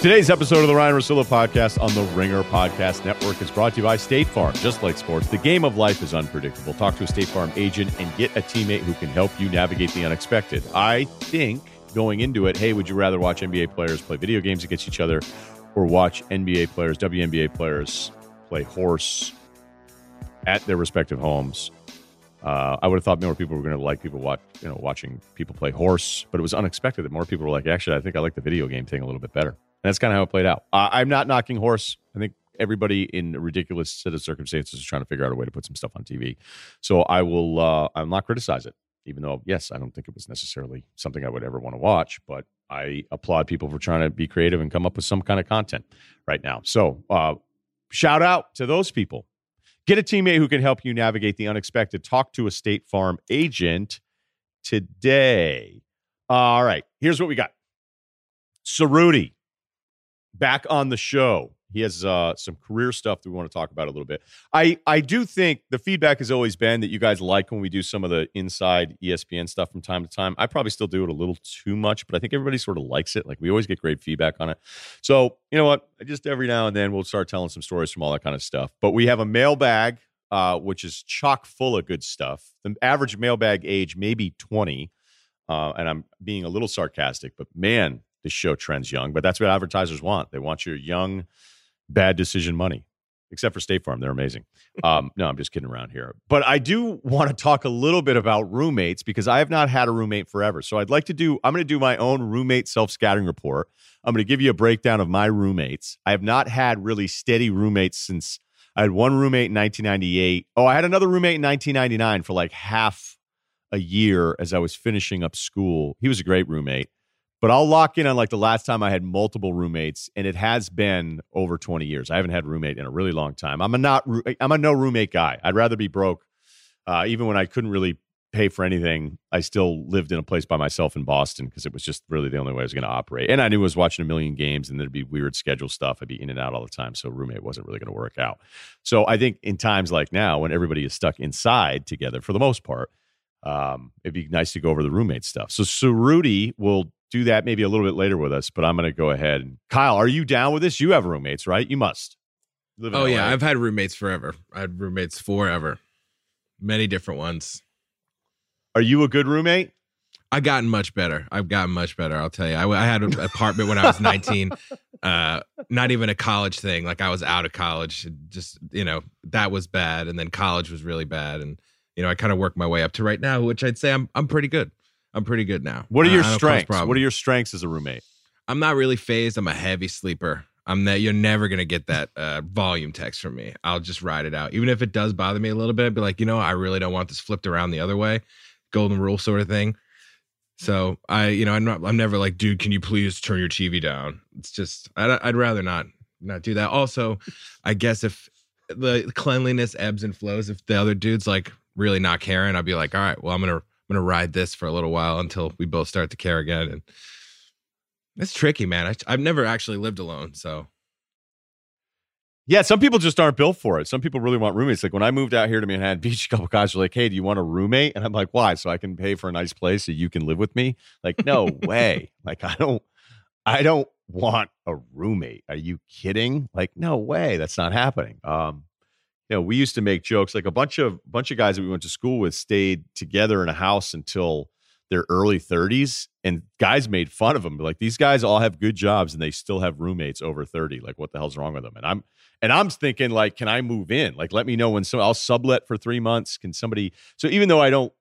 Today's episode of the Ryen Russillo podcast on the Ringer Podcast Network is brought to you by State Farm. Just like sports, the game of life is unpredictable. Talk to a State Farm agent and get a teammate who can help you navigate the unexpected. I think going into it, hey, would you rather watch NBA players play video games against each other or watch NBA players, WNBA players play horse at their respective homes? Uh, I would have thought more people were going to like people watch, you know, watching people play horse, but it was unexpected that more people were like, actually, I think I like the video game thing a little bit better. And that's kind of how it played out. Uh, I'm not knocking horse. I think everybody in a ridiculous set of circumstances is trying to figure out a way to put some stuff on TV. So I will. Uh, I'll not criticize it, even though yes, I don't think it was necessarily something I would ever want to watch. But I applaud people for trying to be creative and come up with some kind of content right now. So uh, shout out to those people. Get a teammate who can help you navigate the unexpected. Talk to a State Farm agent today. All right, here's what we got. Ceruti back on the show. He has uh, some career stuff that we want to talk about a little bit. I I do think the feedback has always been that you guys like when we do some of the inside ESPN stuff from time to time. I probably still do it a little too much, but I think everybody sort of likes it. Like we always get great feedback on it. So you know what? Just every now and then we'll start telling some stories from all that kind of stuff. But we have a mailbag, uh, which is chock full of good stuff. The average mailbag age maybe twenty, uh, and I'm being a little sarcastic, but man, the show trends young, but that's what advertisers want. They want your young, bad decision money. Except for State Farm, they're amazing. Um, no, I'm just kidding around here. But I do want to talk a little bit about roommates because I have not had a roommate forever. So I'd like to do. I'm going to do my own roommate self scouting report. I'm going to give you a breakdown of my roommates. I have not had really steady roommates since I had one roommate in 1998. Oh, I had another roommate in 1999 for like half a year as I was finishing up school. He was a great roommate. But I'll lock in on like the last time I had multiple roommates, and it has been over 20 years. I haven't had roommate in a really long time. I'm a not I'm a no roommate guy. I'd rather be broke. Uh, even when I couldn't really pay for anything, I still lived in a place by myself in Boston because it was just really the only way I was going to operate. And I knew I was watching a million games, and there'd be weird schedule stuff. I'd be in and out all the time, so roommate wasn't really going to work out. So I think in times like now, when everybody is stuck inside together for the most part, um, it'd be nice to go over the roommate stuff. So, Rudy will do that maybe a little bit later with us, but I'm going to go ahead. Kyle, are you down with this? You have roommates, right? You must. Oh, yeah. I've had roommates forever. I had roommates forever, many different ones. Are you a good roommate? I've gotten much better. I've gotten much better. I'll tell you. I, I had an apartment when I was 19. Uh, not even a college thing. Like I was out of college. Just you know that was bad, and then college was really bad, and you know I kind of worked my way up to right now, which I'd say I'm I'm pretty good. I'm pretty good now. What are your strengths? What are your strengths as a roommate? I'm not really phased. I'm a heavy sleeper. I'm that you're never gonna get that uh, volume text from me. I'll just ride it out, even if it does bother me a little bit. I'd be like, you know, I really don't want this flipped around the other way, golden rule sort of thing. So I, you know, I'm not. I'm never like, dude, can you please turn your TV down? It's just, I'd, I'd rather not not do that. Also, I guess if the cleanliness ebbs and flows, if the other dude's like really not caring, I'd be like, all right, well, I'm gonna I'm gonna ride this for a little while until we both start to care again. And it's tricky, man. I, I've never actually lived alone, so yeah, some people just aren't built for it. Some people really want roommates. Like when I moved out here to Manhattan Beach, a couple guys were like, "Hey, do you want a roommate?" And I'm like, "Why? So I can pay for a nice place so you can live with me?" Like, no way. Like I don't, I don't want a roommate. Are you kidding? Like, no way. That's not happening. Um, you know, we used to make jokes like a bunch of bunch of guys that we went to school with stayed together in a house until their early 30s and guys made fun of them like these guys all have good jobs and they still have roommates over 30 like what the hell's wrong with them and i'm and i'm thinking like can i move in? Like let me know when so i'll sublet for three months. Can somebody so even though i don't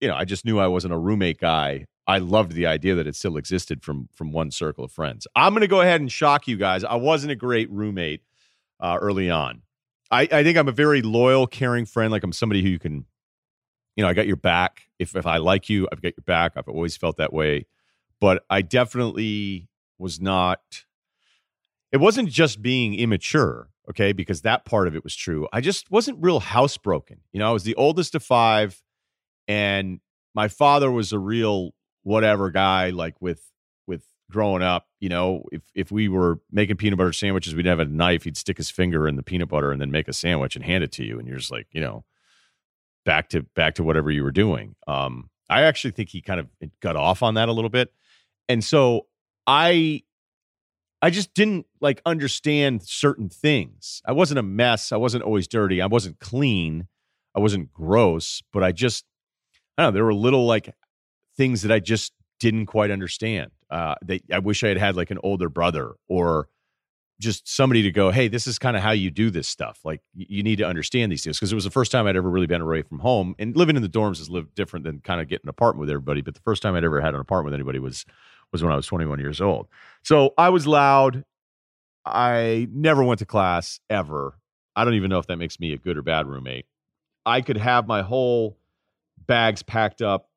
you know i just knew i wasn't a roommate guy i loved the idea that it still existed from from one circle of friends. I'm going to go ahead and shock you guys. I wasn't a great roommate uh, early on I, I think I'm a very loyal, caring friend. Like I'm somebody who you can, you know, I got your back. If if I like you, I've got your back. I've always felt that way. But I definitely was not. It wasn't just being immature, okay, because that part of it was true. I just wasn't real housebroken. You know, I was the oldest of five, and my father was a real whatever guy, like with growing up, you know, if if we were making peanut butter sandwiches, we'd have a knife. He'd stick his finger in the peanut butter and then make a sandwich and hand it to you, and you're just like, you know, back to back to whatever you were doing. Um, I actually think he kind of got off on that a little bit, and so I I just didn't like understand certain things. I wasn't a mess. I wasn't always dirty. I wasn't clean. I wasn't gross, but I just, I don't know, there were little like things that I just didn't quite understand. Uh, that I wish I had had like an older brother or just somebody to go, hey, this is kind of how you do this stuff. Like you need to understand these things because it was the first time I'd ever really been away from home. And living in the dorms is live different than kind of getting an apartment with everybody. But the first time I'd ever had an apartment with anybody was was when I was 21 years old. So I was loud. I never went to class ever. I don't even know if that makes me a good or bad roommate. I could have my whole bags packed up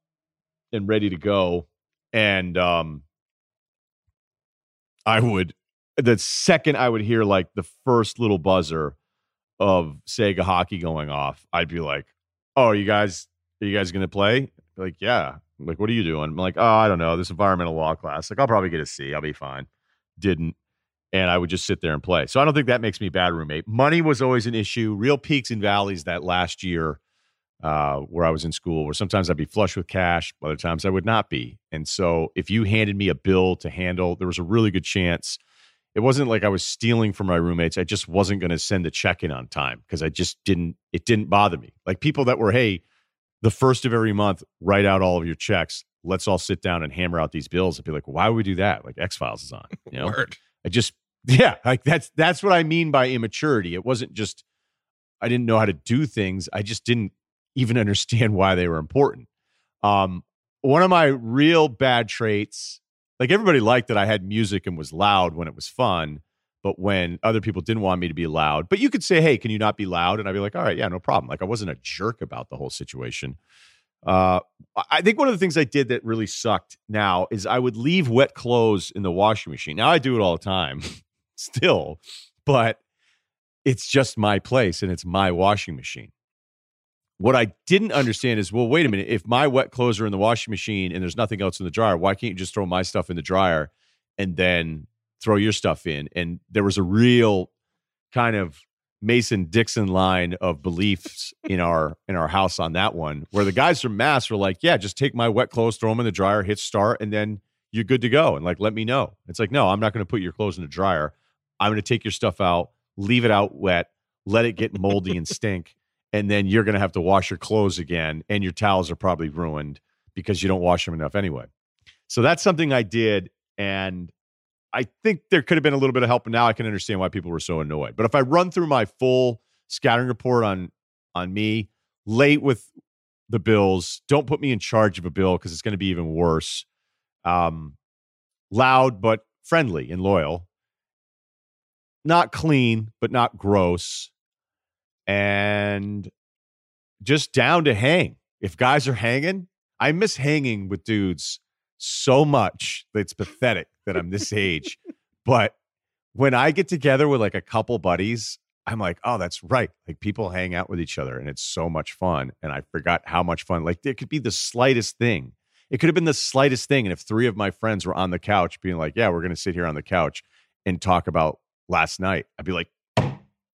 and ready to go. And um I would the second I would hear like the first little buzzer of Sega hockey going off, I'd be like, "Oh, you guys, are you guys gonna play?" Like, yeah. like, what are you doing? I'm like, "Oh, I don't know. This environmental law class. Like, I'll probably get a C. I'll be fine." Didn't, and I would just sit there and play. So I don't think that makes me bad roommate. Money was always an issue. Real peaks and valleys that last year. Uh, where I was in school, where sometimes I'd be flush with cash, other times I would not be. And so, if you handed me a bill to handle, there was a really good chance it wasn't like I was stealing from my roommates. I just wasn't going to send the check in on time because I just didn't, it didn't bother me. Like people that were, hey, the first of every month, write out all of your checks. Let's all sit down and hammer out these bills. I'd be like, why would we do that? Like X Files is on. You know? Word. I just, yeah, like that's that's what I mean by immaturity. It wasn't just I didn't know how to do things. I just didn't even understand why they were important. Um, one of my real bad traits like everybody liked that I had music and was loud when it was fun, but when other people didn't want me to be loud, but you could say, "Hey, can you not be loud?" And I'd be like, "All right, yeah, no problem." Like I wasn't a jerk about the whole situation. Uh, I think one of the things I did that really sucked now is I would leave wet clothes in the washing machine. Now I do it all the time, still, but it's just my place and it's my washing machine. What I didn't understand is, well, wait a minute. If my wet clothes are in the washing machine and there's nothing else in the dryer, why can't you just throw my stuff in the dryer and then throw your stuff in? And there was a real kind of Mason Dixon line of beliefs in our in our house on that one, where the guys from Mass were like, "Yeah, just take my wet clothes, throw them in the dryer, hit start, and then you're good to go." And like, let me know. It's like, no, I'm not going to put your clothes in the dryer. I'm going to take your stuff out, leave it out wet, let it get moldy and stink, and then you're going to have to wash your clothes again and your towels are probably ruined because you don't wash them enough anyway. So that's something i did and i think there could have been a little bit of help and now i can understand why people were so annoyed. But if i run through my full scouting report on on me late with the bills don't put me in charge of a bill because it's going to be even worse um loud but friendly and loyal not clean but not gross and just down to hang. If guys are hanging, I miss hanging with dudes so much that it's pathetic that I'm this age. But when I get together with like a couple buddies, I'm like, oh, that's right. Like people hang out with each other and it's so much fun. And I forgot how much fun. Like it could be the slightest thing. It could have been the slightest thing. And if three of my friends were on the couch being like, yeah, we're going to sit here on the couch and talk about last night, I'd be like,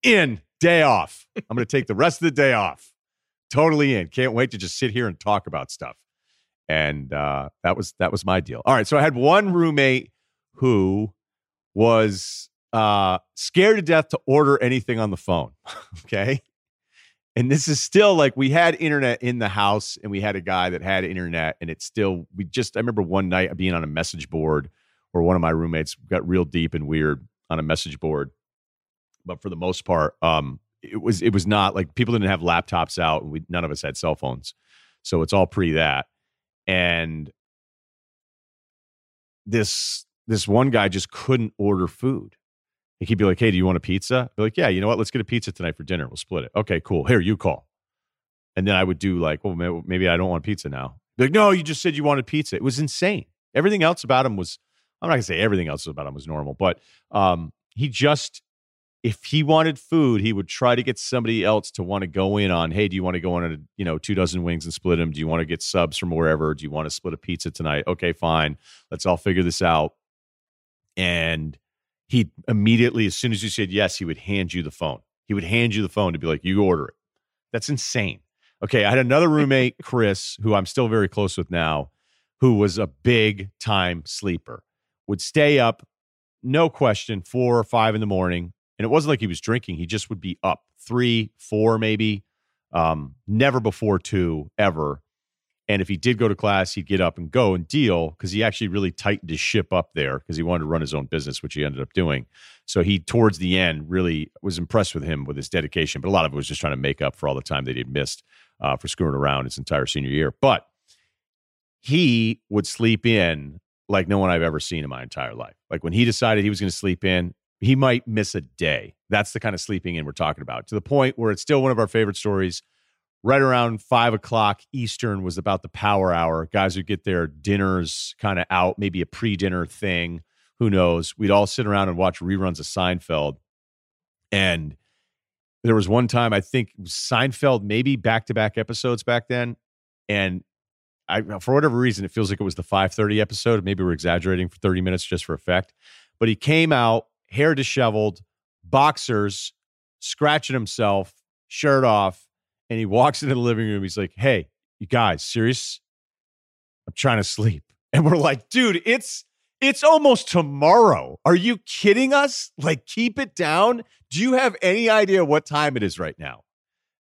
in day off. I'm going to take the rest of the day off. Totally in. Can't wait to just sit here and talk about stuff. And uh, that was that was my deal. All right, so I had one roommate who was uh, scared to death to order anything on the phone. okay. And this is still like we had internet in the house and we had a guy that had internet and it's still, we just, I remember one night being on a message board where one of my roommates got real deep and weird on a message board but for the most part, um, it was it was not like people didn't have laptops out, and we none of us had cell phones, so it's all pre that. And this this one guy just couldn't order food. He'd be like, "Hey, do you want a pizza?" Be like, "Yeah, you know what? Let's get a pizza tonight for dinner. We'll split it." Okay, cool. Here, you call. And then I would do like, "Well, maybe I don't want pizza now." Be like, "No, you just said you wanted pizza." It was insane. Everything else about him was. I'm not gonna say everything else about him was normal, but um, he just if he wanted food, he would try to get somebody else to want to go in on, hey, do you want to go on a, you know, two dozen wings and split them? Do you want to get subs from wherever? Do you want to split a pizza tonight? Okay, fine. Let's all figure this out. And he immediately, as soon as you said yes, he would hand you the phone. He would hand you the phone to be like, you order it. That's insane. Okay. I had another roommate, Chris, who I'm still very close with now, who was a big time sleeper, would stay up no question, four or five in the morning. And it wasn't like he was drinking. He just would be up three, four, maybe. Um, never before two, ever. And if he did go to class, he'd get up and go and deal because he actually really tightened his ship up there because he wanted to run his own business, which he ended up doing. So he, towards the end, really was impressed with him with his dedication. But a lot of it was just trying to make up for all the time that he'd missed uh, for screwing around his entire senior year. But he would sleep in like no one I've ever seen in my entire life. Like when he decided he was going to sleep in, he might miss a day. That's the kind of sleeping in we're talking about to the point where it's still one of our favorite stories right around five o'clock Eastern was about the power hour. Guys would get their dinners kind of out, maybe a pre dinner thing. Who knows? We'd all sit around and watch reruns of Seinfeld. And there was one time, I think Seinfeld, maybe back to back episodes back then. And I, for whatever reason, it feels like it was the 5:30 episode. Maybe we're exaggerating for 30 minutes just for effect. But he came out, hair disheveled, boxers, scratching himself, shirt off, and he walks into the living room. He's like, "Hey, you guys, serious? I'm trying to sleep." And we're like, "Dude, it's it's almost tomorrow. Are you kidding us? Like, keep it down. Do you have any idea what time it is right now?"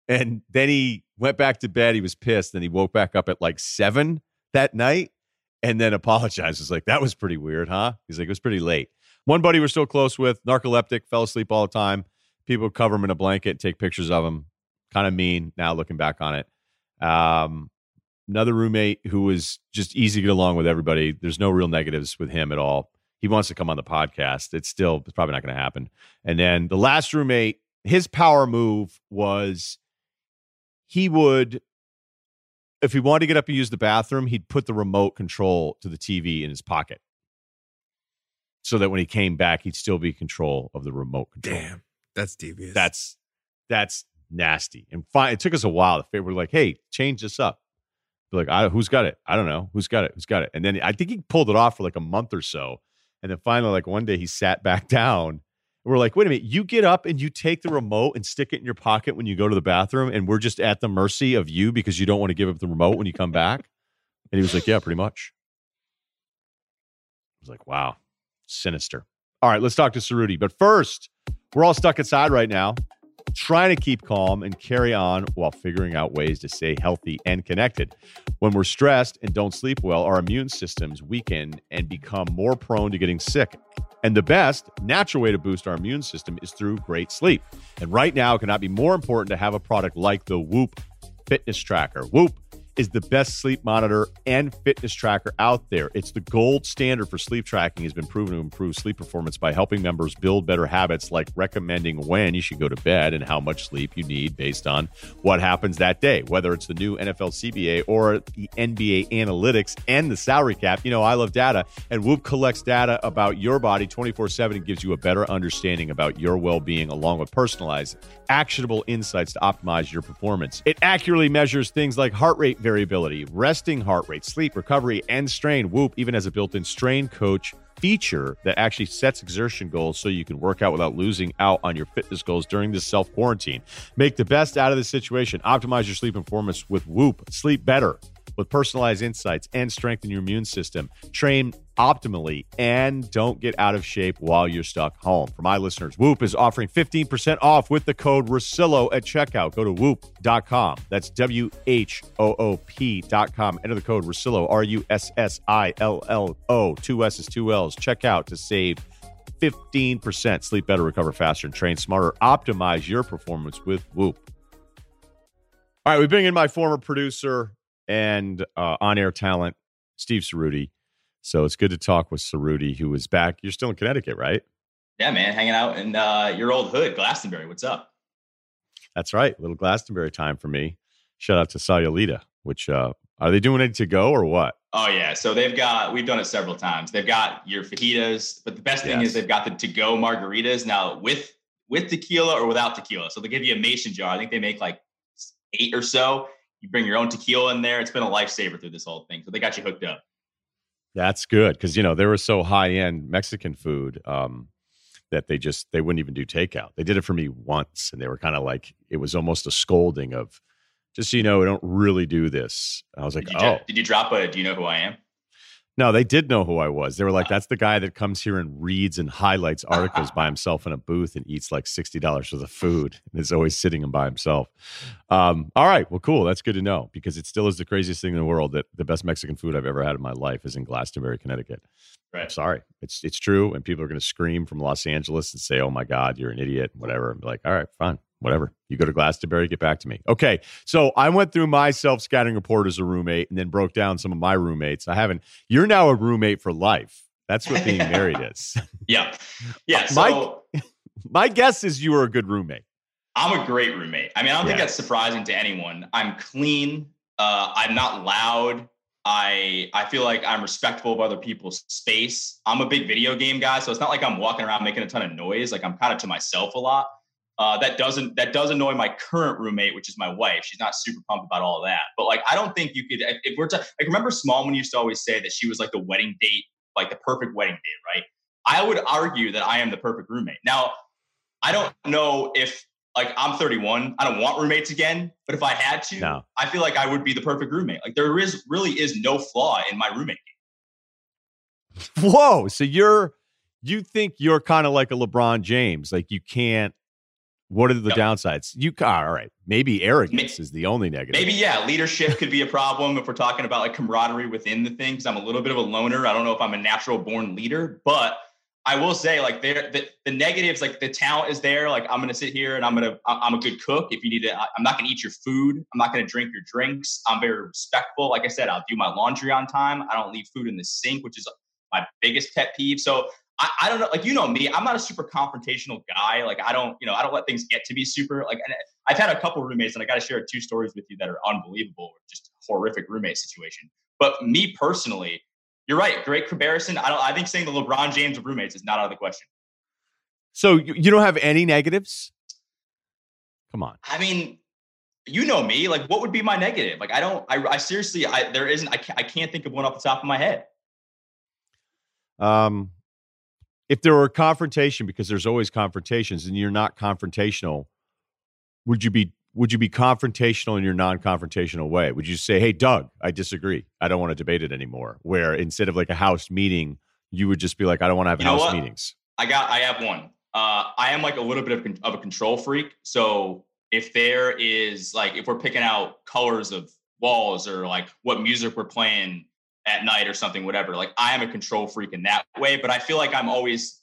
And then he went back to bed. He was pissed. Then he woke back up at like seven that night and then apologized. Was like, that was pretty weird, huh? He's like, it was pretty late. One buddy we're still close with, narcoleptic, fell asleep all the time. People cover him in a blanket, take pictures of him kind of mean now looking back on it. Um, another roommate who was just easy to get along with everybody. There's no real negatives with him at all. He wants to come on the podcast. It's still it's probably not going to happen. And then the last roommate, his power move was he would if he wanted to get up and use the bathroom, he'd put the remote control to the TV in his pocket. So that when he came back, he'd still be in control of the remote control. Damn, that's devious. That's that's nasty. And fine, it took us a while. To we're like, hey, change this up. Be like, I, who's got it? I don't know. Who's got it? Who's got it? And then I think he pulled it off for like a month or so. And then finally, like one day, he sat back down. we're like, wait a minute, you get up and you take the remote and stick it in your pocket when you go to the bathroom, and we're just at the mercy of you because you don't want to give up the remote when you come back. And he was like, yeah, pretty much. I was like, wow, sinister. All right, let's talk to Ceruti. But first, we're all stuck inside right now trying to keep calm and carry on while figuring out ways to stay healthy and connected. When we're stressed and don't sleep well, our immune systems weaken and become more prone to getting sick. And the best natural way to boost our immune system is through great sleep. And right now, it cannot be more important to have a product like the Whoop fitness tracker. Whoop is the best sleep monitor and fitness tracker out there. It's the gold standard for sleep tracking, has been proven to improve sleep performance by helping members build better habits like recommending when you should go to bed and how much sleep you need based on what happens that day, whether it's the new NFL CBA or the NBA analytics and the salary cap. You know, I love data, and Whoop collects data about your body 24 7 and gives you a better understanding about your well being, along with personalized, actionable insights to optimize your performance. It accurately measures things like heart rate variability, resting heart rate, sleep, recovery, and strain. Whoop even has a built in strain coach feature that actually sets exertion goals so you can work out without losing out on your fitness goals during this self quarantine. Make the best out of the situation. Optimize your sleep performance with Whoop. Sleep better with personalized insights and strengthen your immune system. Train optimally and don't get out of shape while you're stuck home. For my listeners, Whoop is offering 15% off with the code Russillo at checkout. Go to whoop.com. That's W H O O P.com. Enter the code Russillo, R U S S I L L O, two S's, two L's. Check out to save 15%. Sleep better, recover faster, and train smarter. Optimize your performance with Whoop. All right, we bring in my former producer, and uh, on air talent, Steve Ceruti. So it's good to talk with Ceruti, who is back. You're still in Connecticut, right? Yeah, man, hanging out in uh, your old hood, Glastonbury. What's up? That's right, little Glastonbury time for me. Shout out to Sayulita. Which uh, are they doing it to go or what? Oh yeah, so they've got we've done it several times. They've got your fajitas, but the best thing yes. is they've got the to go margaritas now with with tequila or without tequila. So they give you a mason jar. I think they make like eight or so you bring your own tequila in there. It's been a lifesaver through this whole thing. So they got you hooked up. That's good because you know they were so high end Mexican food um, that they just they wouldn't even do takeout. They did it for me once, and they were kind of like it was almost a scolding of just so you know, we don't really do this. I was like, did you, oh, did you drop a? Do you know who I am? No, they did know who I was. They were like, "That's the guy that comes here and reads and highlights articles by himself in a booth and eats like sixty dollars worth of food and is always sitting and by himself." Um, all right, well, cool. That's good to know because it still is the craziest thing in the world that the best Mexican food I've ever had in my life is in Glastonbury, Connecticut. Right. I'm sorry, it's it's true, and people are going to scream from Los Angeles and say, "Oh my God, you're an idiot," whatever. I'm like, all right, fine, whatever. You go to Glastonbury, get back to me. Okay. So I went through my self scouting report as a roommate and then broke down some of my roommates. I haven't, you're now a roommate for life. That's what being married is. Yeah. Yeah. So my, my guess is you were a good roommate. I'm a great roommate. I mean, I don't yeah. think that's surprising to anyone. I'm clean. Uh, I'm not loud. I I feel like I'm respectful of other people's space. I'm a big video game guy, so it's not like I'm walking around making a ton of noise. Like I'm kind of to myself a lot. Uh, that doesn't that does annoy my current roommate, which is my wife. She's not super pumped about all of that. But like, I don't think you could. If we're to, like, remember Smallman used to always say that she was like the wedding date, like the perfect wedding date, right? I would argue that I am the perfect roommate. Now, I don't know if like I'm 31, I don't want roommates again. But if I had to, no. I feel like I would be the perfect roommate. Like there is really is no flaw in my roommate. Whoa! So you're you think you're kind of like a LeBron James, like you can't what are the downsides? You all right? Maybe arrogance maybe, is the only negative. Maybe yeah, leadership could be a problem if we're talking about like camaraderie within the thing. Because I'm a little bit of a loner. I don't know if I'm a natural born leader, but I will say like there the, the negatives like the talent is there. Like I'm gonna sit here and I'm gonna I'm a good cook. If you need to, I'm not gonna eat your food. I'm not gonna drink your drinks. I'm very respectful. Like I said, I'll do my laundry on time. I don't leave food in the sink, which is my biggest pet peeve. So I, I, don't know, like you know me, I'm not a super confrontational guy. Like I don't, you know, I don't let things get to be super. Like I've had a couple roommates, and I got to share two stories with you that are unbelievable, just horrific roommate situation. But me personally, you're right, great comparison. I don't. I think saying the LeBron James of roommates is not out of the question. So you don't have any negatives? Come on. I mean, you know me. Like, what would be my negative? Like, I don't. I, I seriously. I there isn't. I can't, I can't think of one off the top of my head. Um, if there were a confrontation, because there's always confrontations, and you're not confrontational, would you be would you be confrontational in your non-confrontational way? Would you say, "Hey, Doug, I disagree. I don't want to debate it anymore"? Where instead of like a house meeting, you would just be like, "I don't want to have you house meetings." I got. I have one. Uh, I am like a little bit of, of a control freak. So if there is like if we're picking out colors of walls or like what music we're playing at night or something, whatever. Like I am a control freak in that way, but I feel like I'm always,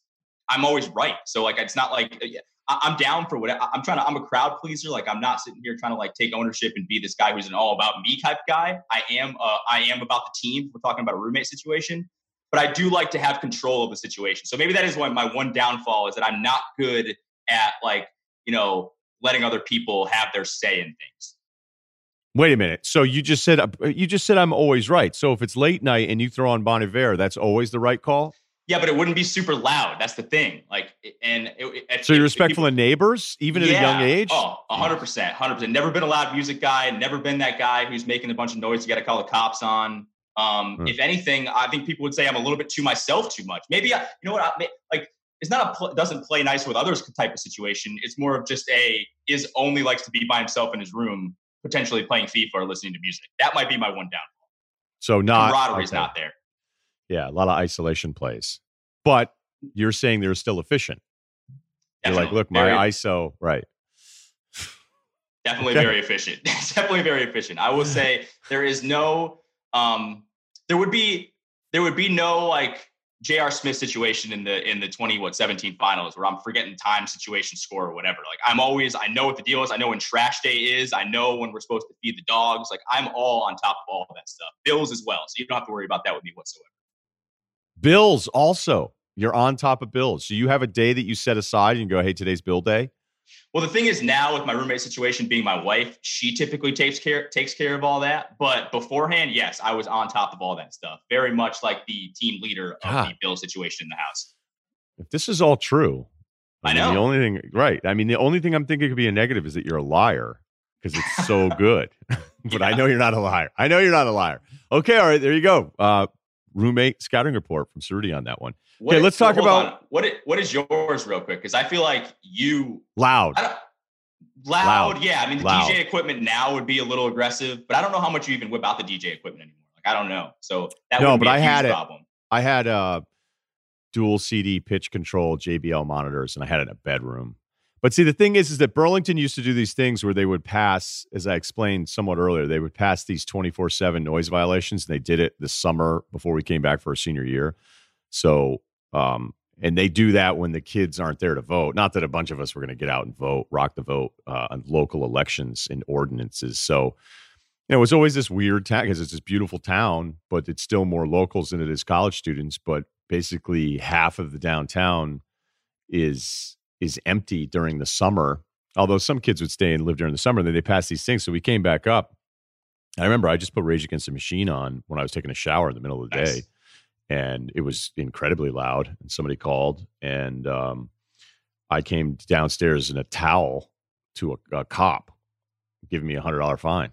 I'm always right. So like, it's not like uh, I'm down for what I'm trying to, I'm a crowd pleaser. Like I'm not sitting here trying to like take ownership and be this guy who's an all about me type guy. I am, uh, I am about the team. We're talking about a roommate situation, but I do like to have control of the situation. So maybe that is one, my one downfall is that I'm not good at like, you know, letting other people have their say in things. Wait a minute. So you just said you just said I'm always right. So if it's late night and you throw on Bon Iver, that's always the right call. Yeah, but it wouldn't be super loud. That's the thing. Like, and it, it, so you're respectful people, of neighbors, even yeah, at a young age. Oh, hundred percent, hundred percent. Never been a loud music guy. Never been that guy who's making a bunch of noise. You got to call the cops on. Um, hmm. If anything, I think people would say I'm a little bit to myself too much. Maybe I, you know what? I, like, it's not a pl- doesn't play nice with others type of situation. It's more of just a is only likes to be by himself in his room potentially playing FIFA or listening to music. That might be my one downfall. So not camaraderie's okay. not there. Yeah, a lot of isolation plays, but you're saying they're still efficient. Definitely. You're like, look, my very, ISO, right? Definitely okay. very efficient. definitely very efficient. I will say there is no, um, there would be, there would be no like J.R. Smith situation in the in the 20 what 17 finals where I'm forgetting time, situation, score, or whatever. Like I'm always I know what the deal is. I know when trash day is. I know when we're supposed to feed the dogs. Like I'm all on top of all of that stuff. Bills as well. So you don't have to worry about that with me whatsoever. Bills also. You're on top of bills. So you have a day that you set aside and go, hey, today's bill day. Well, the thing is now with my roommate situation being my wife, she typically takes care takes care of all that. But beforehand, yes, I was on top of all that stuff. Very much like the team leader of the bill situation in the house. If this is all true, I, I mean, know the only thing right. I mean, the only thing I'm thinking could be a negative is that you're a liar because it's so good. but yeah. I know you're not a liar. I know you're not a liar. Okay, all right, there you go. Uh, roommate scouting report from Ceruti on that one. What okay, let's talk about on. what it, what is yours real quick because I feel like you loud. Loud, loud, yeah. I mean, the loud. DJ equipment now would be a little aggressive, but I don't know how much you even whip out the DJ equipment anymore. Like I don't know. So that no, but I had problem. it. I had uh, dual CD pitch control JBL monitors, and I had it in a bedroom. But see, the thing is, is that Burlington used to do these things where they would pass, as I explained somewhat earlier, they would pass these 24 7 noise violations. And they did it this summer before we came back for our senior year. So, um, and they do that when the kids aren't there to vote. Not that a bunch of us were going to get out and vote, rock the vote uh, on local elections and ordinances. So, you know, it's always this weird town because it's this beautiful town, but it's still more locals than it is college students. But basically, half of the downtown is is empty during the summer. Although some kids would stay and live during the summer, then they pass these things. So we came back up. I remember I just put Rage Against the Machine on when I was taking a shower in the middle of the nice. day, and it was incredibly loud. And somebody called, and um, I came downstairs in a towel to a, a cop, giving me a hundred dollar fine.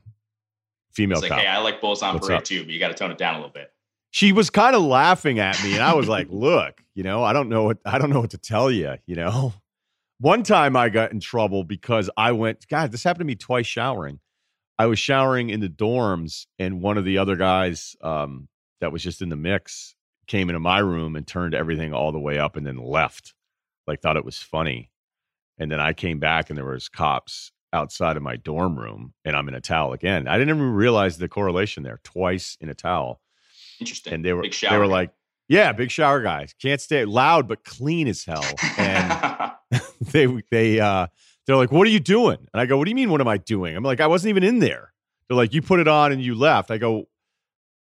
Female like, cop. Hey, I like Bulls on What's Parade up? too, but you got to tone it down a little bit. She was kind of laughing at me, and I was like, "Look, you know, I don't know what I don't know what to tell you. You know, one time I got in trouble because I went, God, this happened to me twice showering. I was showering in the dorms, and one of the other guys um, that was just in the mix came into my room and turned everything all the way up and then left. Like, thought it was funny. And then I came back and there was cops outside of my dorm room and I'm in a towel again. I didn't even realize the correlation there. Twice in a towel. Interesting. And they were they were like, yeah, big shower guys. Can't stay loud but clean as hell. And they they uh they're like, "What are you doing?" And I go, "What do you mean? What am I doing?" I'm like, "I wasn't even in there." They're like, "You put it on and you left." I go,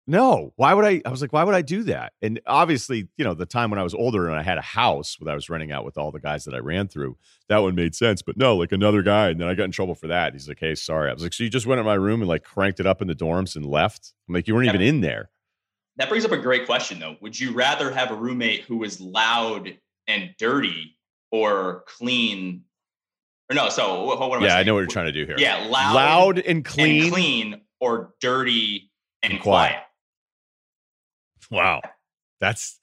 "No. Why would I?" I was like, "Why would I do that?" And obviously, you know, the time when I was older and I had a house that I was renting out with all the guys that I ran through, that one made sense. But no, like another guy, and then I got in trouble for that. He's like, "Hey, sorry." I was like, "So you just went in my room and like cranked it up in the dorms and left?" I'm like, "You weren't even in there." That brings up a great question, though. Would you rather have a roommate who was loud and dirty or clean or no, so what, what am yeah, I, I know what you're trying to do here. Yeah, loud, loud and clean, and clean, or dirty and, and quiet. quiet. Wow, that's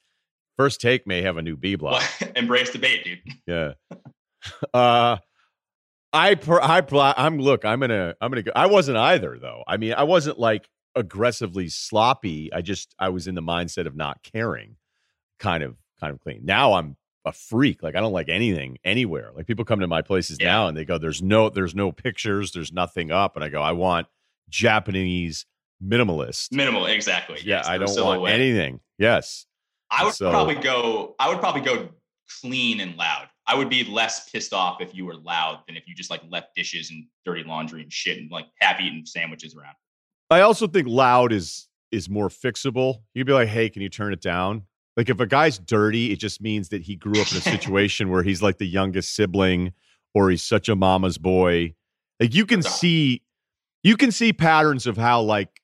first take may have a new B block. Embrace debate, dude. Yeah. Uh, I per, I I'm look. I'm gonna I'm gonna go. I wasn't either though. I mean, I wasn't like aggressively sloppy. I just I was in the mindset of not caring, kind of kind of clean. Now I'm a freak. Like I don't like anything anywhere. Like people come to my places yeah. now and they go, "There's no, there's no pictures, there's nothing up," and I go, "I want Japanese minimalist." Minimal, exactly. Yeah, yes, I don't want anything. Yes, I would so, probably go. I would probably go clean and loud. I would be less pissed off if you were loud than if you just like left dishes and dirty laundry and shit and like half eaten sandwiches around. I also think loud is is more fixable. You'd be like, "Hey, can you turn it down?" Like if a guy's dirty, it just means that he grew up in a situation where he's like the youngest sibling or he's such a mama's boy. Like you can see you can see patterns of how like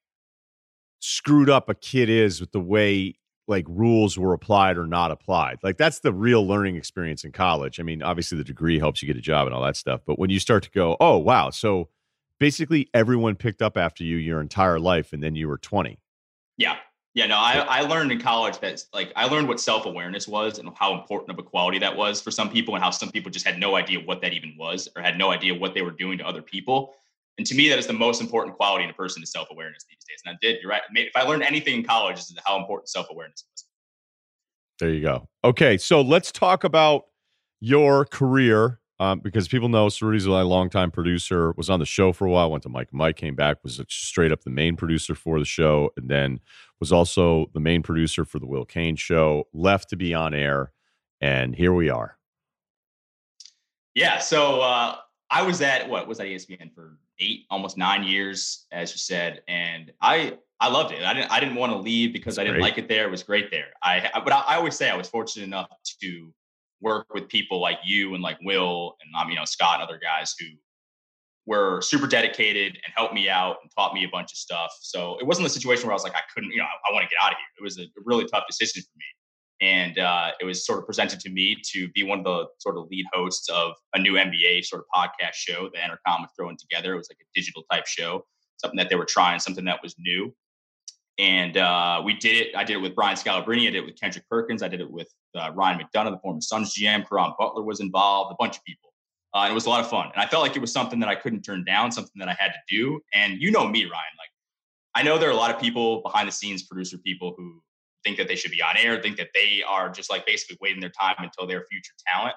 screwed up a kid is with the way like rules were applied or not applied. Like that's the real learning experience in college. I mean, obviously the degree helps you get a job and all that stuff, but when you start to go, "Oh, wow, so basically everyone picked up after you your entire life and then you were 20." Yeah. Yeah, no, I, I learned in college that like I learned what self awareness was and how important of a quality that was for some people, and how some people just had no idea what that even was or had no idea what they were doing to other people. And to me, that is the most important quality in a person is self awareness these days. And I did. You're right. If I learned anything in college, is how important self awareness was. There you go. Okay, so let's talk about your career um, because people know Ceruti's a longtime producer, was on the show for a while, went to Mike. Mike came back, was straight up the main producer for the show, and then was also the main producer for the Will Cain show, left to be on air, and here we are. Yeah, so uh, I was at what was that ESPN for eight, almost nine years, as you said, and I I loved it. I didn't I didn't want to leave because That's I didn't great. like it there. It was great there. I but I, I always say I was fortunate enough to work with people like you and like Will and um, you know Scott and other guys who were super dedicated and helped me out and taught me a bunch of stuff. So it wasn't a situation where I was like, I couldn't, you know, I, I want to get out of here. It was a really tough decision for me. And uh, it was sort of presented to me to be one of the sort of lead hosts of a new NBA sort of podcast show that Entercom was throwing together. It was like a digital type show, something that they were trying, something that was new. And uh, we did it. I did it with Brian Scalabrine. I did it with Kendrick Perkins. I did it with uh, Ryan McDonough, the former Suns GM. Caron Butler was involved. A bunch of people. Uh, and it was a lot of fun. And I felt like it was something that I couldn't turn down, something that I had to do. And you know me, Ryen. Like I know there are a lot of people behind the scenes, producer people who think that they should be on air, think that they are just like basically waiting their time until they're future talent.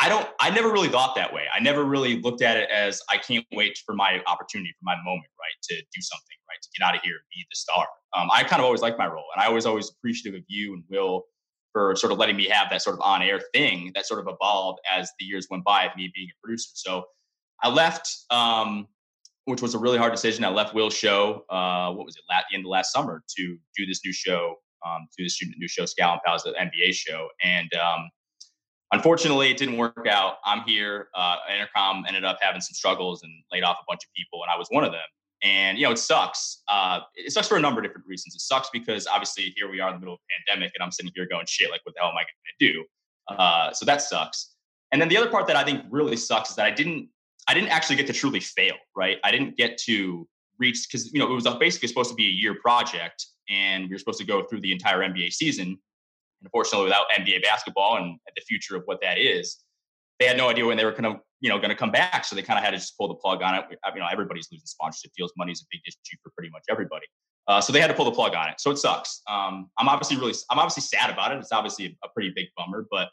I don't, I never really thought that way. I never really looked at it as I can't wait for my opportunity, for my moment, right? To do something, right? To get out of here and be the star. Um, I kind of always liked my role. And I was always appreciative of you and Will for sort of letting me have that sort of on air thing that sort of evolved as the years went by of me being a producer. So I left, um, which was a really hard decision. I left Will's show, uh, what was it, at the end of last summer to do this new show, um, do this new show, Scal and Pals, the NBA show. And um, unfortunately, it didn't work out. I'm here. Uh, Entercom ended up having some struggles and laid off a bunch of people, and I was one of them. And you know, it sucks. Uh, it sucks for a number of different reasons. It sucks because obviously here we are in the middle of a pandemic, and I'm sitting here going, "Shit! Like, what the hell am I going to do?" Uh, so that sucks. And then the other part that I think really sucks is that I didn't, I didn't actually get to truly fail. Right? I didn't get to reach because you know it was basically supposed to be a year project, and we were supposed to go through the entire NBA season. Unfortunately, without NBA basketball and the future of what that is, they had no idea when they were going to, you know, going to come back. So they kind of had to just pull the plug on it. You know, everybody's losing sponsorship deals. Money is a big issue for pretty much everybody. Uh, so they had to pull the plug on it. So it sucks. Um, I'm obviously really, I'm obviously sad about it. It's obviously a, a, pretty big bummer, but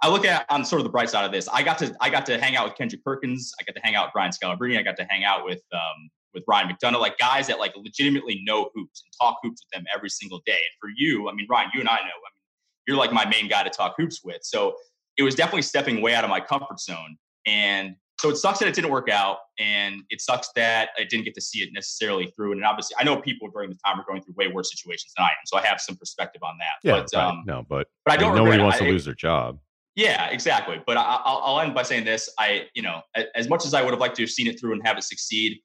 I look at on sort of the bright side of this. I got to, I got to hang out with Kendrick Perkins. I got to hang out with Brian Scalabrine. I got to hang out with, um, with Ryan McDonough, like guys that like legitimately know hoops and talk hoops with them every single day. And for you, I mean, Ryen, you and I know, I mean, you're like my main guy to talk hoops with. So it was definitely stepping way out of my comfort zone. And so it sucks that it didn't work out. And it sucks that I didn't get to see it necessarily through. And obviously, I know people during the time are going through way worse situations than I am. So I have some perspective on that. Yeah, but, right. um, no, but, but I don't. nobody wants to lose their job. Yeah, exactly. But I, will end by saying this: I, you know, as much as I would have liked to have seen it through and have it succeed,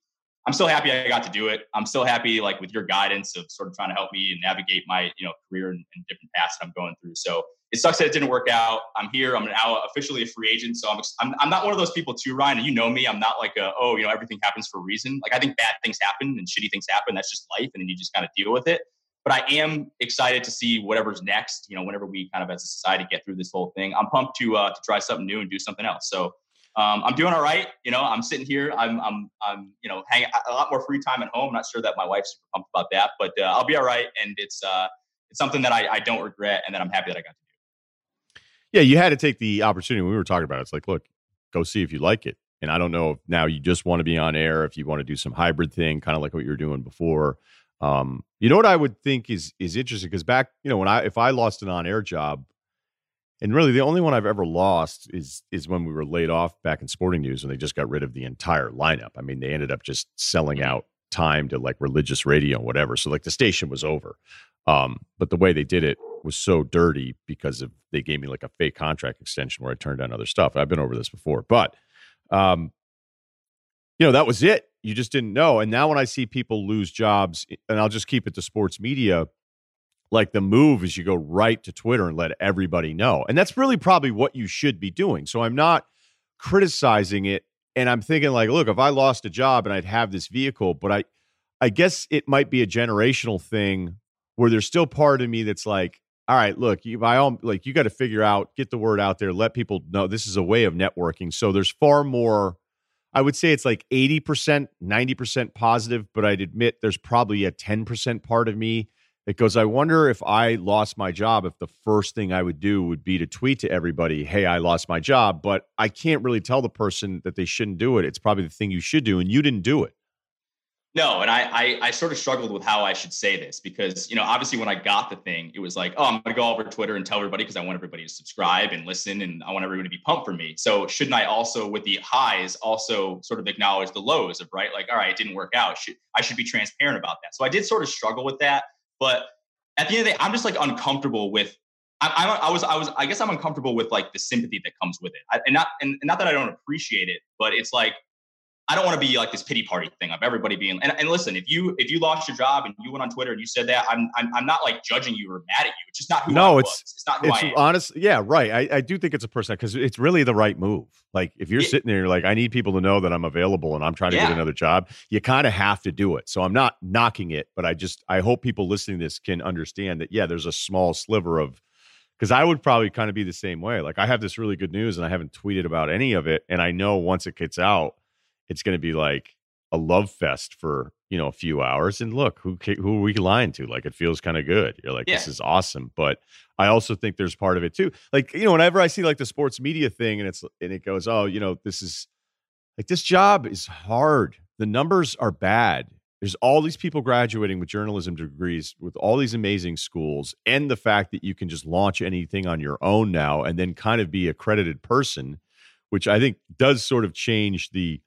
I'm still happy I got to do it. I'm still happy, like with your guidance of sort of trying to help me navigate my, you know, career and, and different paths that I'm going through. So it sucks that it didn't work out. I'm here. I'm now officially a free agent. So I'm, I'm, I'm not one of those people too, Ryen. And you know me. I'm not like a, oh, you know, everything happens for a reason. Like I think bad things happen and shitty things happen. That's just life. And then you just kind of deal with it. But I am excited to see whatever's next. You know, whenever we kind of as a society get through this whole thing, I'm pumped to uh, to try something new and do something else. So um, I'm doing all right. You know, I'm sitting here. I'm, I'm, I'm, you know, hanging a lot more free time at home. I'm not sure that my wife's super pumped about that, but uh, I'll be all right. And it's, uh, it's something that I, I don't regret, and that I'm happy that I got to do. Yeah, you had to take the opportunity. We were talking about it, it's like, look, go see if you like it. And I don't know if now you just want to be on air, if you want to do some hybrid thing, kind of like what you were doing before. Um, you know what I would think is is interesting because back, you know, when I if I lost an on air job, and really the only one I've ever lost is is when we were laid off back in Sporting News when they just got rid of the entire lineup. I mean, they ended up just selling mm-hmm. out time to like religious radio and whatever. So like the station was over. Um, but the way they did it was so dirty because of they gave me like a fake contract extension where I turned down other stuff. I've been over this before, but um, you know, that was it. You just didn't know. And now when I see people lose jobs, and I'll just keep it to sports media, like the move is you go right to Twitter and let everybody know. And that's really probably what you should be doing. So I'm not criticizing it and I'm thinking like, look, if I lost a job and I'd have this vehicle, but I I guess it might be a generational thing where there's still part of me that's like, all right, look, you by all like you got to figure out, get the word out there, let people know this is a way of networking. So there's far more I would say it's like 80%, 90% positive, but I'd admit there's probably a 10% part of me it goes, I wonder if I lost my job, if the first thing I would do would be to tweet to everybody, hey, I lost my job. But I can't really tell the person that they shouldn't do it. It's probably the thing you should do, and you didn't do it. No, and I, I, I sort of struggled with how I should say this because you know obviously when I got the thing, it was like, oh, I'm gonna go over Twitter and tell everybody because I want everybody to subscribe and listen, and I want everybody to be pumped for me. So shouldn't I also, with the highs, also sort of acknowledge the lows of right, like, all right, it didn't work out. Should I should be transparent about that? So I did sort of struggle with that. But at the end of the day, I'm just like uncomfortable with. I, I, I was, I was, I guess I'm uncomfortable with like the sympathy that comes with it, I, and not, and not that I don't appreciate it, but it's like I don't want to be like this pity party thing of everybody being. And, and listen, if you if you lost your job and you went on Twitter and you said that, I'm I'm, I'm not like judging you or mad at you. It's just not who no, I it's, was. It's not who it's I am. Honest, yeah, right. I, I do think it's a person because it's really the right move. Like if you're sitting there, you're like, I need people to know that I'm available and I'm trying to yeah. get another job. You kind of have to do it. So I'm not knocking it, but I just I hope people listening to this can understand that. Yeah, there's a small sliver of because I would probably kind of be the same way. Like I have this really good news and I haven't tweeted about any of it, and I know once it gets out it's going to be like a love fest for you know a few hours and look who who are we lying to? Like it feels kind of good. You're like yeah. this is awesome. But i also think there's part of it too. Like you know whenever i see like the sports media thing and it's and it goes oh you know this is like this job is hard. The numbers are bad. There's all these people graduating with journalism degrees with all these amazing schools and the fact that you can just launch anything on your own now and then kind of be a credited person which i think does sort of change the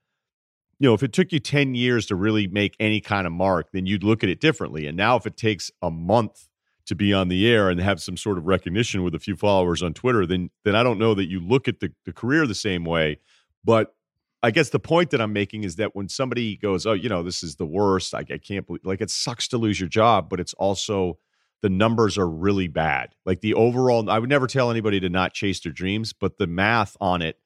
you know, if it took you 10 years to really make any kind of mark, then you'd look at it differently. And now if it takes a month to be on the air and have some sort of recognition with a few followers on Twitter, then then I don't know that you look at the, the career the same way. But I guess the point that I'm making is that when somebody goes, Oh, you know, this is the worst, I, I can't believe like it sucks to lose your job, but it's also the numbers are really bad. Like the overall, I would never tell anybody to not chase their dreams, but the math on it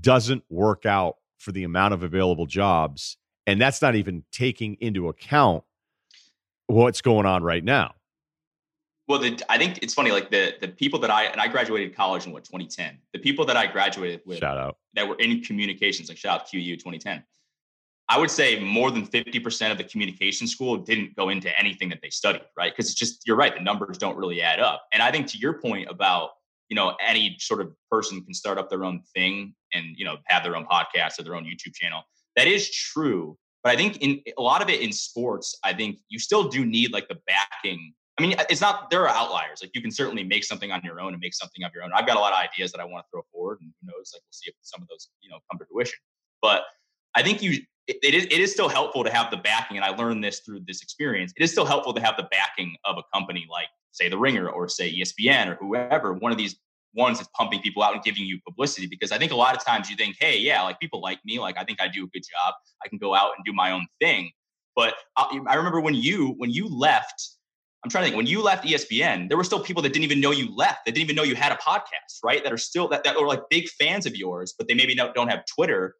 doesn't work out for the amount of available jobs. And that's not even taking into account what's going on right now. Well, the, I think it's funny. Like the the people that I and I graduated college in what 2010. The people that I graduated with, shout out that were in communications, like shout out QU 2010. I would say more than 50% of the communication school didn't go into anything that they studied, right? Because it's just you're right, the numbers don't really add up. And I think to your point about you know any sort of person can start up their own thing and you know have their own podcast or their own youtube channel. That is true but i think in a lot of it in sports i think you still do need like the backing. I mean it's not there are outliers. Like you can certainly make something on your own and make something of your own. I've got a lot of ideas that i want to throw forward and who knows like we'll see if some of those you know come to fruition. But i think you it, it is it is still helpful to have the backing and i learned this through this experience. It is still helpful to have the backing of a company like say the ringer or say espn or whoever one of these ones that's pumping people out and giving you publicity because i think a lot of times you think hey yeah like people like me like i think i do a good job. I can go out and do my own thing. But i, I remember when you when you left i'm trying to think when you left espn there were still people that didn't even know you left that didn't even know you had a podcast right? That are still that, that were like big fans of yours but they maybe don't, don't have twitter.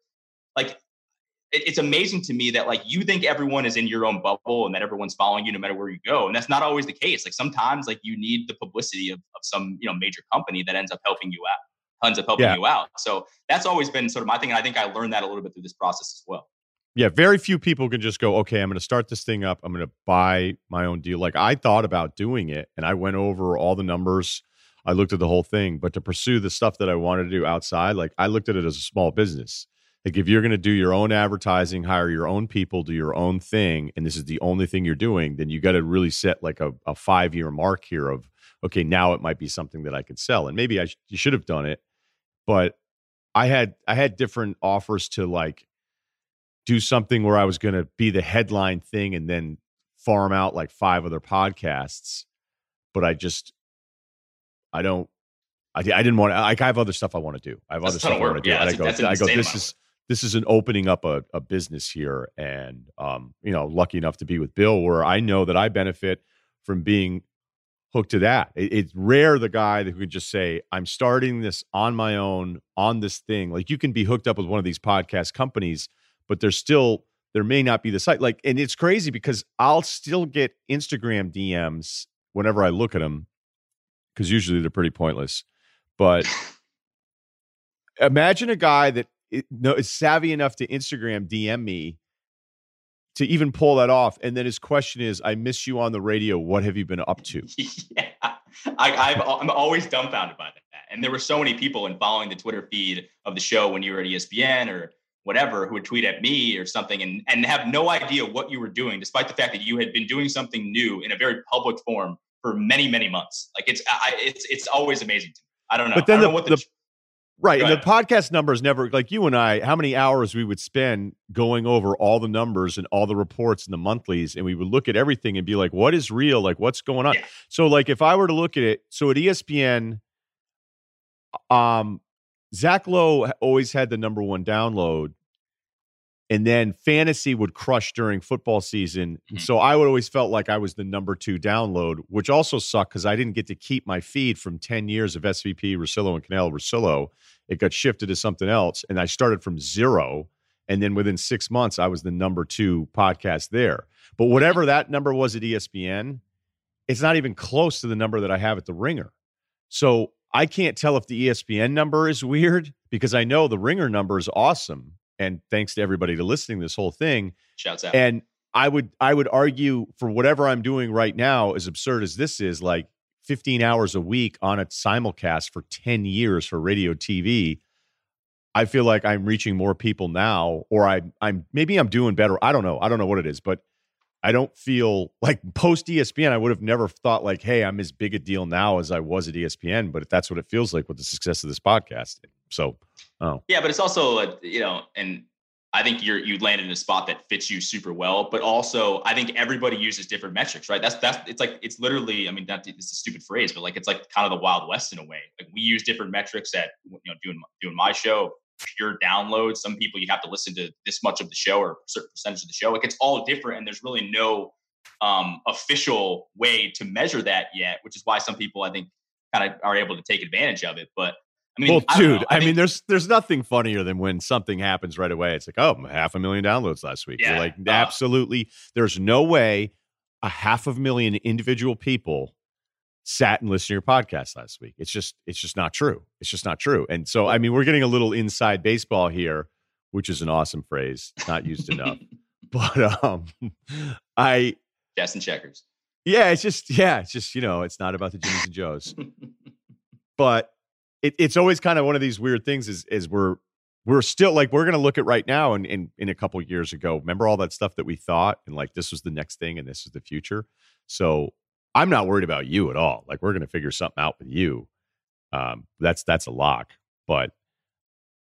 Like it's amazing to me that like you think everyone is in your own bubble and that everyone's following you no matter where you go and that's not always the case. Like sometimes like you need the publicity of, of some you know major company that ends up helping you out ends up helping yeah. you out. So that's always been sort of my thing and i think i learned that a little bit through this process as well. Yeah very few people can just go okay i'm going to start this thing up i'm going to buy my own deal. Like i thought about doing it and i went over all the numbers i looked at the whole thing but to pursue the stuff that i wanted to do outside like i looked at it as a small business like if you're going to do your own advertising, hire your own people, do your own thing, and this is the only thing you're doing, then you got to really set like a, a five year mark here of okay, now it might be something that I could sell, and maybe I sh- you should have done it, but I had I had different offers to like do something where I was going to be the headline thing and then farm out like five other podcasts, but I just I don't I, I didn't want to, like I have other stuff I want to do. I have that's other stuff I want to do. Yeah, I go, I go, this is this is an opening up a, a business here and um, you know lucky enough to be with bill where i know that i benefit from being hooked to that. It, it's rare the guy that could just say i'm starting this on my own on this thing. Like you can be hooked up with one of these podcast companies but there's still there may not be the site. Like and it's crazy because i'll still get instagram dms whenever i look at them because usually they're pretty pointless but imagine a guy that it, no, is savvy enough to Instagram DM me to even pull that off. And then his question is, I miss you on the radio. What have you been up to? yeah. I, am always dumbfounded by that. And there were so many people in following the Twitter feed of the show when you were at ESPN or whatever who would tweet at me or something and, and have no idea what you were doing, despite the fact that you had been doing something new in a very public form for many, many months. Like it's, I, it's, it's always amazing to me. I don't know. But then the, the, the, Right. and the podcast numbers never like you and I, how many hours we would spend going over all the numbers and all the reports and the monthlies, and we would look at everything and be like, what is real? Like, what's going on? Yeah. So, like, if I were to look at it, so at ESPN, um, Zach Lowe always had the number one download, and then fantasy would crush during football season. Mm-hmm. So I would always felt like I was the number two download, which also sucked because I didn't get to keep my feed from 10 years of SVP, Russillo, and Kanell Russillo. It got shifted to something else. And I started from zero. And then within six months, I was the number two podcast there. But whatever that number was at ESPN, it's not even close to the number that I have at the ringer. So I can't tell if the ESPN number is weird because I know the ringer number is awesome and thanks to everybody to listening this whole thing. Shouts out. And I would I would argue for whatever I'm doing right now, as absurd as this is, like 15 hours a week on a simulcast for 10 years for radio TV. I feel like I'm reaching more people now, or I, I'm maybe I'm doing better. I don't know. I don't know what it is, but I don't feel like post ESPN. I would have never thought like, hey, I'm as big a deal now as I was at ESPN. But that's what it feels like with the success of this podcast. So, oh yeah, but it's also a, you know, and I think you're you landed in a spot that fits you super well. But also, I think everybody uses different metrics, right? That's that's it's like it's literally. I mean, that it's a stupid phrase, but like it's like kind of the wild west in a way. Like we use different metrics at you know doing doing my show, pure downloads. Some people you have to listen to this much of the show or a certain percentage of the show. Like it's all different, and there's really no um, official way to measure that yet, which is why some people I think kind of are able to take advantage of it. But I mean, well, I dude, I, I mean, there's there's nothing funnier than when something happens right away. It's like, oh, half a million downloads last week. Yeah. You're like, Uh, absolutely. There's no way a half of a million individual people sat and listened to your podcast last week. It's just it's just not true. It's just not true. And so, I mean, we're getting a little inside baseball here, which is an awesome phrase, not used enough. But um, I Jets and checkers. yeah, it's just yeah, it's just you know, it's not about the Jimmys and Joes but it, it's always kind of one of these weird things is is we're we're still like we're gonna look at right now and in, in a couple years ago remember all that stuff that we thought and like this was the next thing and this is the future so i'm not worried about you at all like we're gonna figure something out with you um that's that's a lock but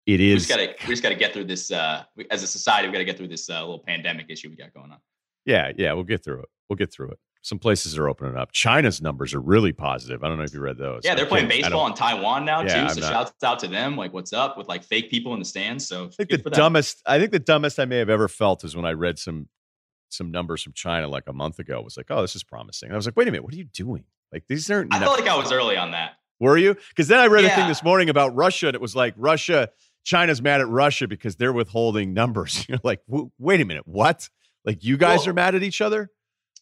it is. we just gotta we just gotta get through this. Uh, we, as a society, we gotta get through this uh, little pandemic issue we got going on. yeah yeah we'll get through it we'll get through it some places are opening up china's numbers are really positive i don't know if you read those Yeah, they're playing can't- I don't- baseball in Taiwan now Yeah, too. So not- shouts out to them. Like, what's up with like fake people in the stands? So I think good the dumbest I think the dumbest I may have ever felt is when I read some some numbers from China like a month ago. It was like, oh, this is promising. And I was like, wait a minute, what are you doing? Like these aren't I felt like I was early on that. were you? Because then I read a thing this morning about Russia, and it was like Russia, China's mad at Russia because they're withholding numbers. You're like, wait a minute, what? Like you guys Well- are mad at each other?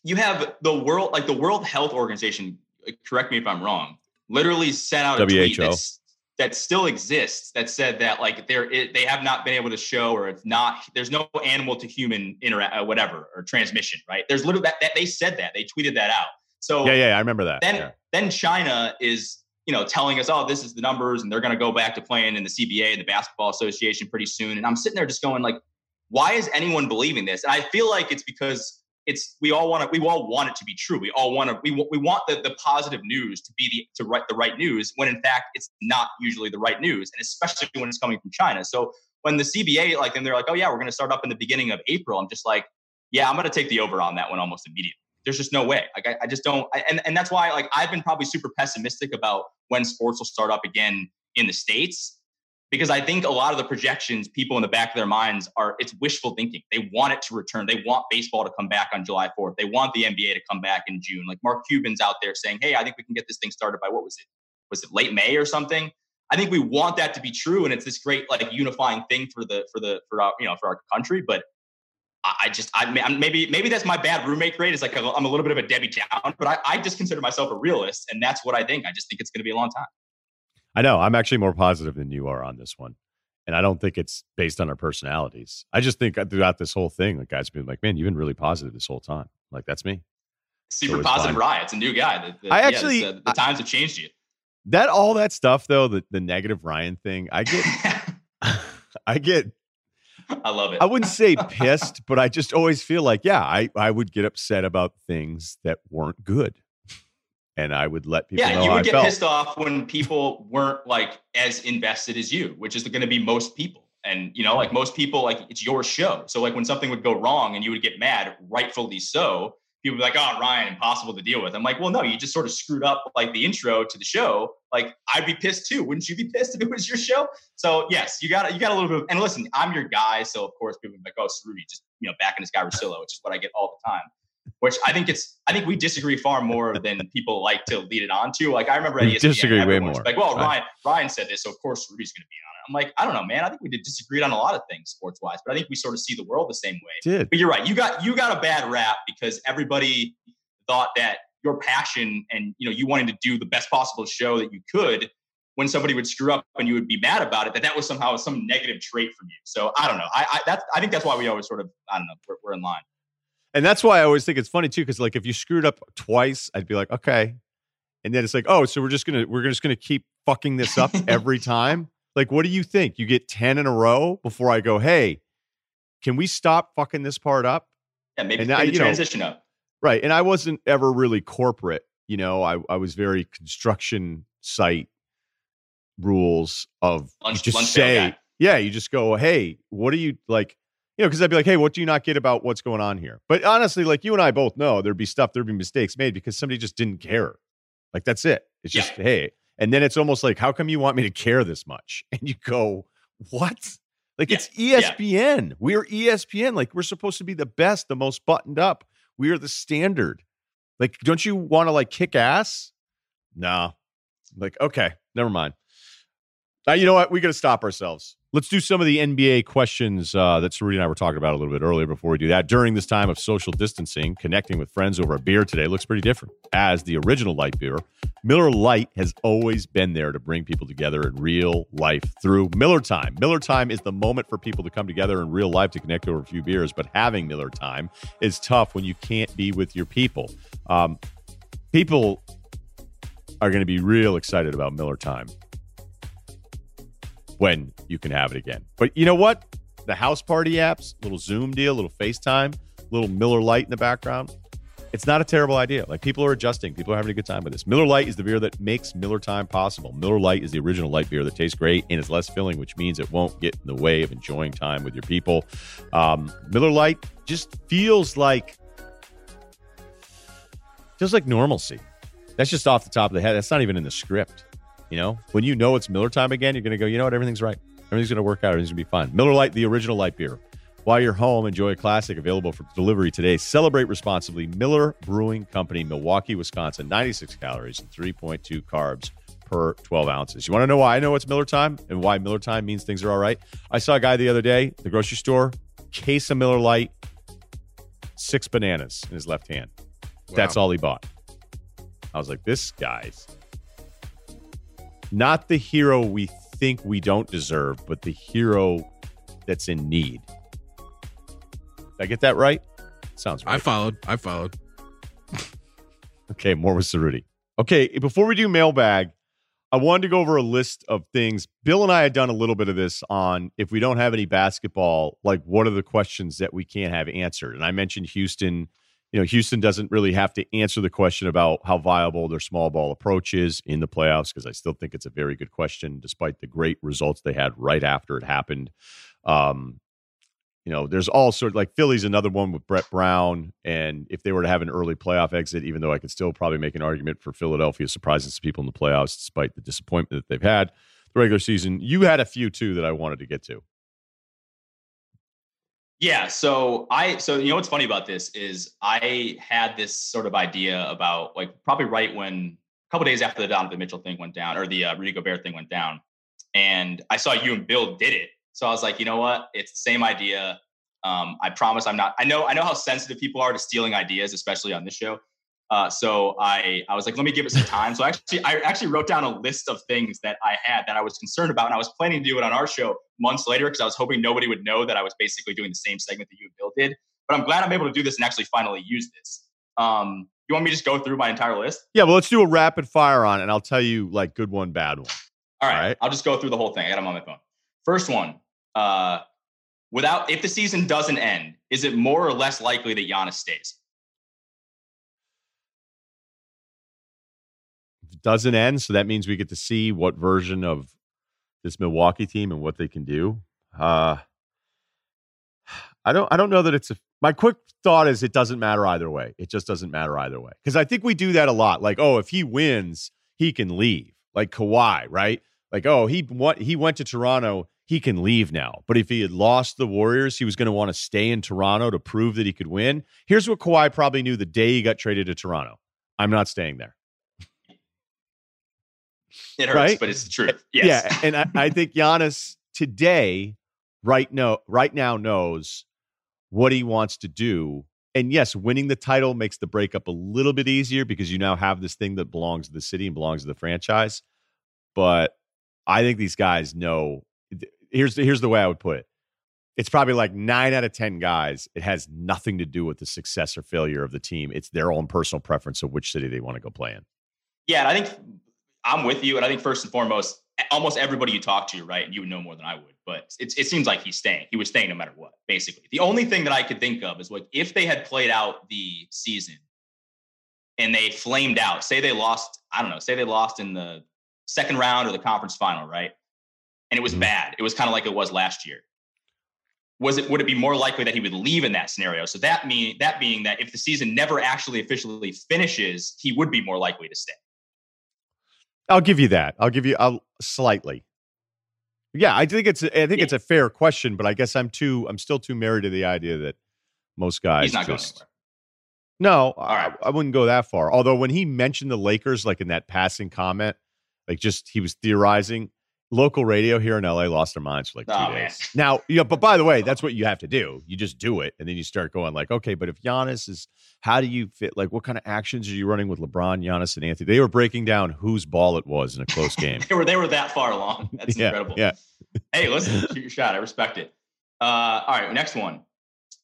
You have the world, like the World Health Organization. uh, Correct me if I'm wrong. Literally sent out a tweet WHO. that's, that still exists that said that like there it, they have not been able to show or it's not there's no animal to human interact uh, whatever or transmission right there's literally that, that they said that they tweeted that out so Yeah, yeah, I remember that. then yeah. then China is you know telling us, oh, this is the numbers, and they're going to go back to playing in the CBA, and the Basketball Association, pretty soon. And I'm sitting there just going like, why is anyone believing this? And I feel like it's because it's we all want to we all want it to be true. We all want to we we want the the positive news to be the to write the right news when in fact it's not usually the right news, and especially when it's coming from China. So when the CBA like and they're like, oh yeah, we're going to start up in the beginning of April. I'm just like, yeah, I'm going to take the over on that one almost immediately there's just no way. Like I, I just don't, I, and and that's why like I've been probably super pessimistic about when sports will start up again in the states because I think a lot of the projections people in the back of their minds are it's wishful thinking. They want it to return. They want baseball to come back on July 4th. They want the NBA to come back in June. Like Mark Cuban's out there saying, "Hey, I think we can get this thing started by what was it? Was it late May or something?" I think we want that to be true, and it's this great like unifying thing for the for the for our you know for our country. But I, just I maybe maybe that's my bad roommate grade. Is like I'm a little bit of a Debbie Down, but I, I just consider myself a realist, and that's what I think. I just think it's going to be a long time. I know. I'm actually more positive than you are on this one. And I don't think it's based on our personalities. I just think throughout this whole thing, the guys been like, man, you've been really positive this whole time. Like, that's me. Super positive. Ryen. It's a new guy. The- the- I yeah, actually- this, uh, the times have changed you. That, all that stuff, though, the, the negative Ryen thing, I get, I get, I love it. I wouldn't say pissed, but I just always feel like, yeah, I, I would get upset about things that weren't good. And I would let people yeah, know you would I get felt. pissed off when people weren't like as invested as you, which is going to be most people. And you know, like most people, like it's your show. So like when something would go wrong and you would get mad, rightfully so. People would be like, "Oh, Ryen, impossible to deal with." I'm like, "Well, no, you just sort of screwed up like the intro to the show. Like, I'd be pissed too. Wouldn't you be pissed if it was your show?" So yes, you got you got a little bit. Of, and listen, I'm your guy, so of course people would be like, "Oh, Ceruti, just you know, backing this guy Russillo," which is what I get all the time. Which I think it's I think we disagree far more than people like to lead it on to. Like I remember at ESPN, disagree way more. Like, well, Ryen Ryen said this, so of course Ceruti's going to be on it. I'm like, I don't know, man. I think we did disagreed on a lot of things sports wise, but I think we sort of see the world the same way. Did. But you're right. You got you got a bad rap because everybody thought that your passion and you know you wanting to do the best possible show that you could when somebody would screw up and you would be mad about it that that was somehow some negative trait from you so i don't know i, I that's i think that's why we always sort of i don't know we're, we're in line and that's why I always think it's funny too, because like if you screwed up twice, I'd be like, okay. And then it's like, oh, so we're just gonna we're just gonna keep fucking this up every time. Like, what do you think? You get 10 in a row before I go, hey, can we stop fucking this part up? Yeah, maybe, maybe I, transition know, up. Right. And I wasn't ever really corporate. You know, I, I was very construction site rules of lunch, just lunch say, yeah, you just go, hey, what are you like? You know, because I'd be like, hey, what do you not get about what's going on here? But honestly, like you and I both know there'd be stuff, there'd be mistakes made because somebody just didn't care. Like that's it. It's just, yeah. hey, and then it's almost like, how come you want me to care this much? And you go, what? Like yeah. it's ESPN. Yeah. We're ESPN. Like we're supposed to be the best, the most buttoned up. We are the standard. Like, don't you want to like kick ass? No. Like, okay, never mind. Uh, you know what? We got to stop ourselves. Let's do some of the NBA questions uh, that Ceruti and I were talking about a little bit earlier before we do that. During this time of social distancing, connecting with friends over a beer today looks pretty different. As the original light beer, Miller Lite has always been there to bring people together in real life through Miller Time. Miller Time is the moment for people to come together in real life to connect over a few beers, but having Miller Time is tough when you can't be with your people. Um, people are going to be real excited about Miller Time when you can have it again. But you know what? The house party apps, little Zoom deal, little FaceTime, little Miller Lite in the background. It's not a terrible idea. Like people are adjusting, people are having a good time with this. Miller Lite is the beer that makes Miller time possible. Miller Lite is the original light beer that tastes great and is less filling, which means it won't get in the way of enjoying time with your people. Um, Miller Lite just feels like feels like normalcy. That's just off the top of the head. That's not even in the script. You know, when you know it's Miller time again, you're going to go, you know what? Everything's right. Everything's going to work out. Everything's going to be fine. Miller Lite, the original light beer. While you're home, enjoy a classic available for delivery today. Celebrate responsibly. Miller Brewing Company, Milwaukee, Wisconsin. 96 calories and 3.2 carbs per 12 ounces. You want to know why I know it's Miller time and why Miller time means things are all right? I saw a guy the other day, the grocery store, case of Miller Lite, six bananas in his left hand. Wow. That's all he bought. I was like, this guy's not the hero we think we don't deserve, but the hero that's in need. Did I get that right? Sounds right. I followed. I followed. okay, more with Ceruti. Okay, before we do mailbag, I wanted to go over a list of things. Bill and I had done a little bit of this on if we don't have any basketball, like what are the questions that we can't have answered? And I mentioned Houston you know, Houston doesn't really have to answer the question about how viable their small ball approach is in the playoffs because I still think it's a very good question, despite the great results they had right after it happened. Um, you know, there's all sort like Philly's another one with Brett Brown, and if they were to have an early playoff exit, even though I could still probably make an argument for Philadelphia surprising some people in the playoffs despite the disappointment that they've had the regular season. You had a few too that I wanted to get to. Yeah. So I, so you know what's funny about this is I had this sort of idea about like probably right when a couple days after the Donovan Mitchell thing went down or the uh, Rudy Gobert thing went down, and I saw you and Bill did it. So I was like, you know what? It's the same idea. Um, I promise I'm not. I know. I know how sensitive people are to stealing ideas, especially on this show. Uh, so I, I was like, let me give it some time. So I actually, I actually wrote down a list of things that I had that I was concerned about, and I was planning to do it on our show months later because I was hoping nobody would know that I was basically doing the same segment that you and Bill did. But I'm glad I'm able to do this and actually finally use this. Um, you want me to just go through my entire list? Yeah, well, let's do a rapid fire on it, and I'll tell you like good one, bad one. All right, All right. I'll just go through the whole thing. I got them on my phone. First one, uh, without if the season doesn't end, is it more or less likely that Giannis stays? Doesn't end, so that means we get to see what version of this Milwaukee team and what they can do. Uh, I don't I don't know that it's a my quick thought is it doesn't matter either way. It just doesn't matter either way. Because I think we do that a lot. Like, oh, if he wins, he can leave. Like Kawhi, right? Like, oh, he what he went to Toronto, he can leave now. But if he had lost the Warriors, he was going to want to stay in Toronto to prove that he could win. Here's what Kawhi probably knew the day he got traded to Toronto. I'm not staying there. It hurts, right? but it's the eh, truth. Yes. Yeah, and I, I think Giannis today, right now, right now knows what he wants to do. And yes, winning the title makes the breakup a little bit easier because you now have this thing that belongs to the city and belongs to the franchise. But I think these guys know. Here's the, here's the way I would put it: it's probably like nine out of 10 guys. It has nothing to do with the success or failure of the team. It's their own personal preference of which city they want to go play in. Yeah. And I think I'm with you. And I think first and foremost, almost everybody you talk to, right? And you would know more than I would, but it, it seems like he's staying. He was staying no matter what, basically. The only thing that I could think of is like if they had played out the season and they flamed out, say they lost, I don't know, say they lost in the second round or the conference final, right? And it was mm-hmm. bad. It was kind of like it was last year was it would it be more likely that he would leave in that scenario? So that mean that being that if the season never actually officially finishes, he would be more likely to stay. I'll give you that. I'll give you a slightly. Yeah, I think it's I think yeah. it's a fair question, but I guess I'm too I'm still too married to the idea that most guys He's not just, going No, I, I wouldn't go that far. Although when he mentioned the Lakers, like in that passing comment, like just he was theorizing local radio here in LA lost their minds for like two oh, days. Man. Now, yeah, but by the way, that's what you have to do. You just do it, and then you start going like, okay, but if Giannis is, how do you fit? Like, what kind of actions are you running with LeBron, Giannis, and Anthony? They were breaking down whose ball it was in a close game. they were they were that far along. That's yeah, incredible. Yeah. hey, listen, shoot your shot. I respect it. Uh, all right, next one.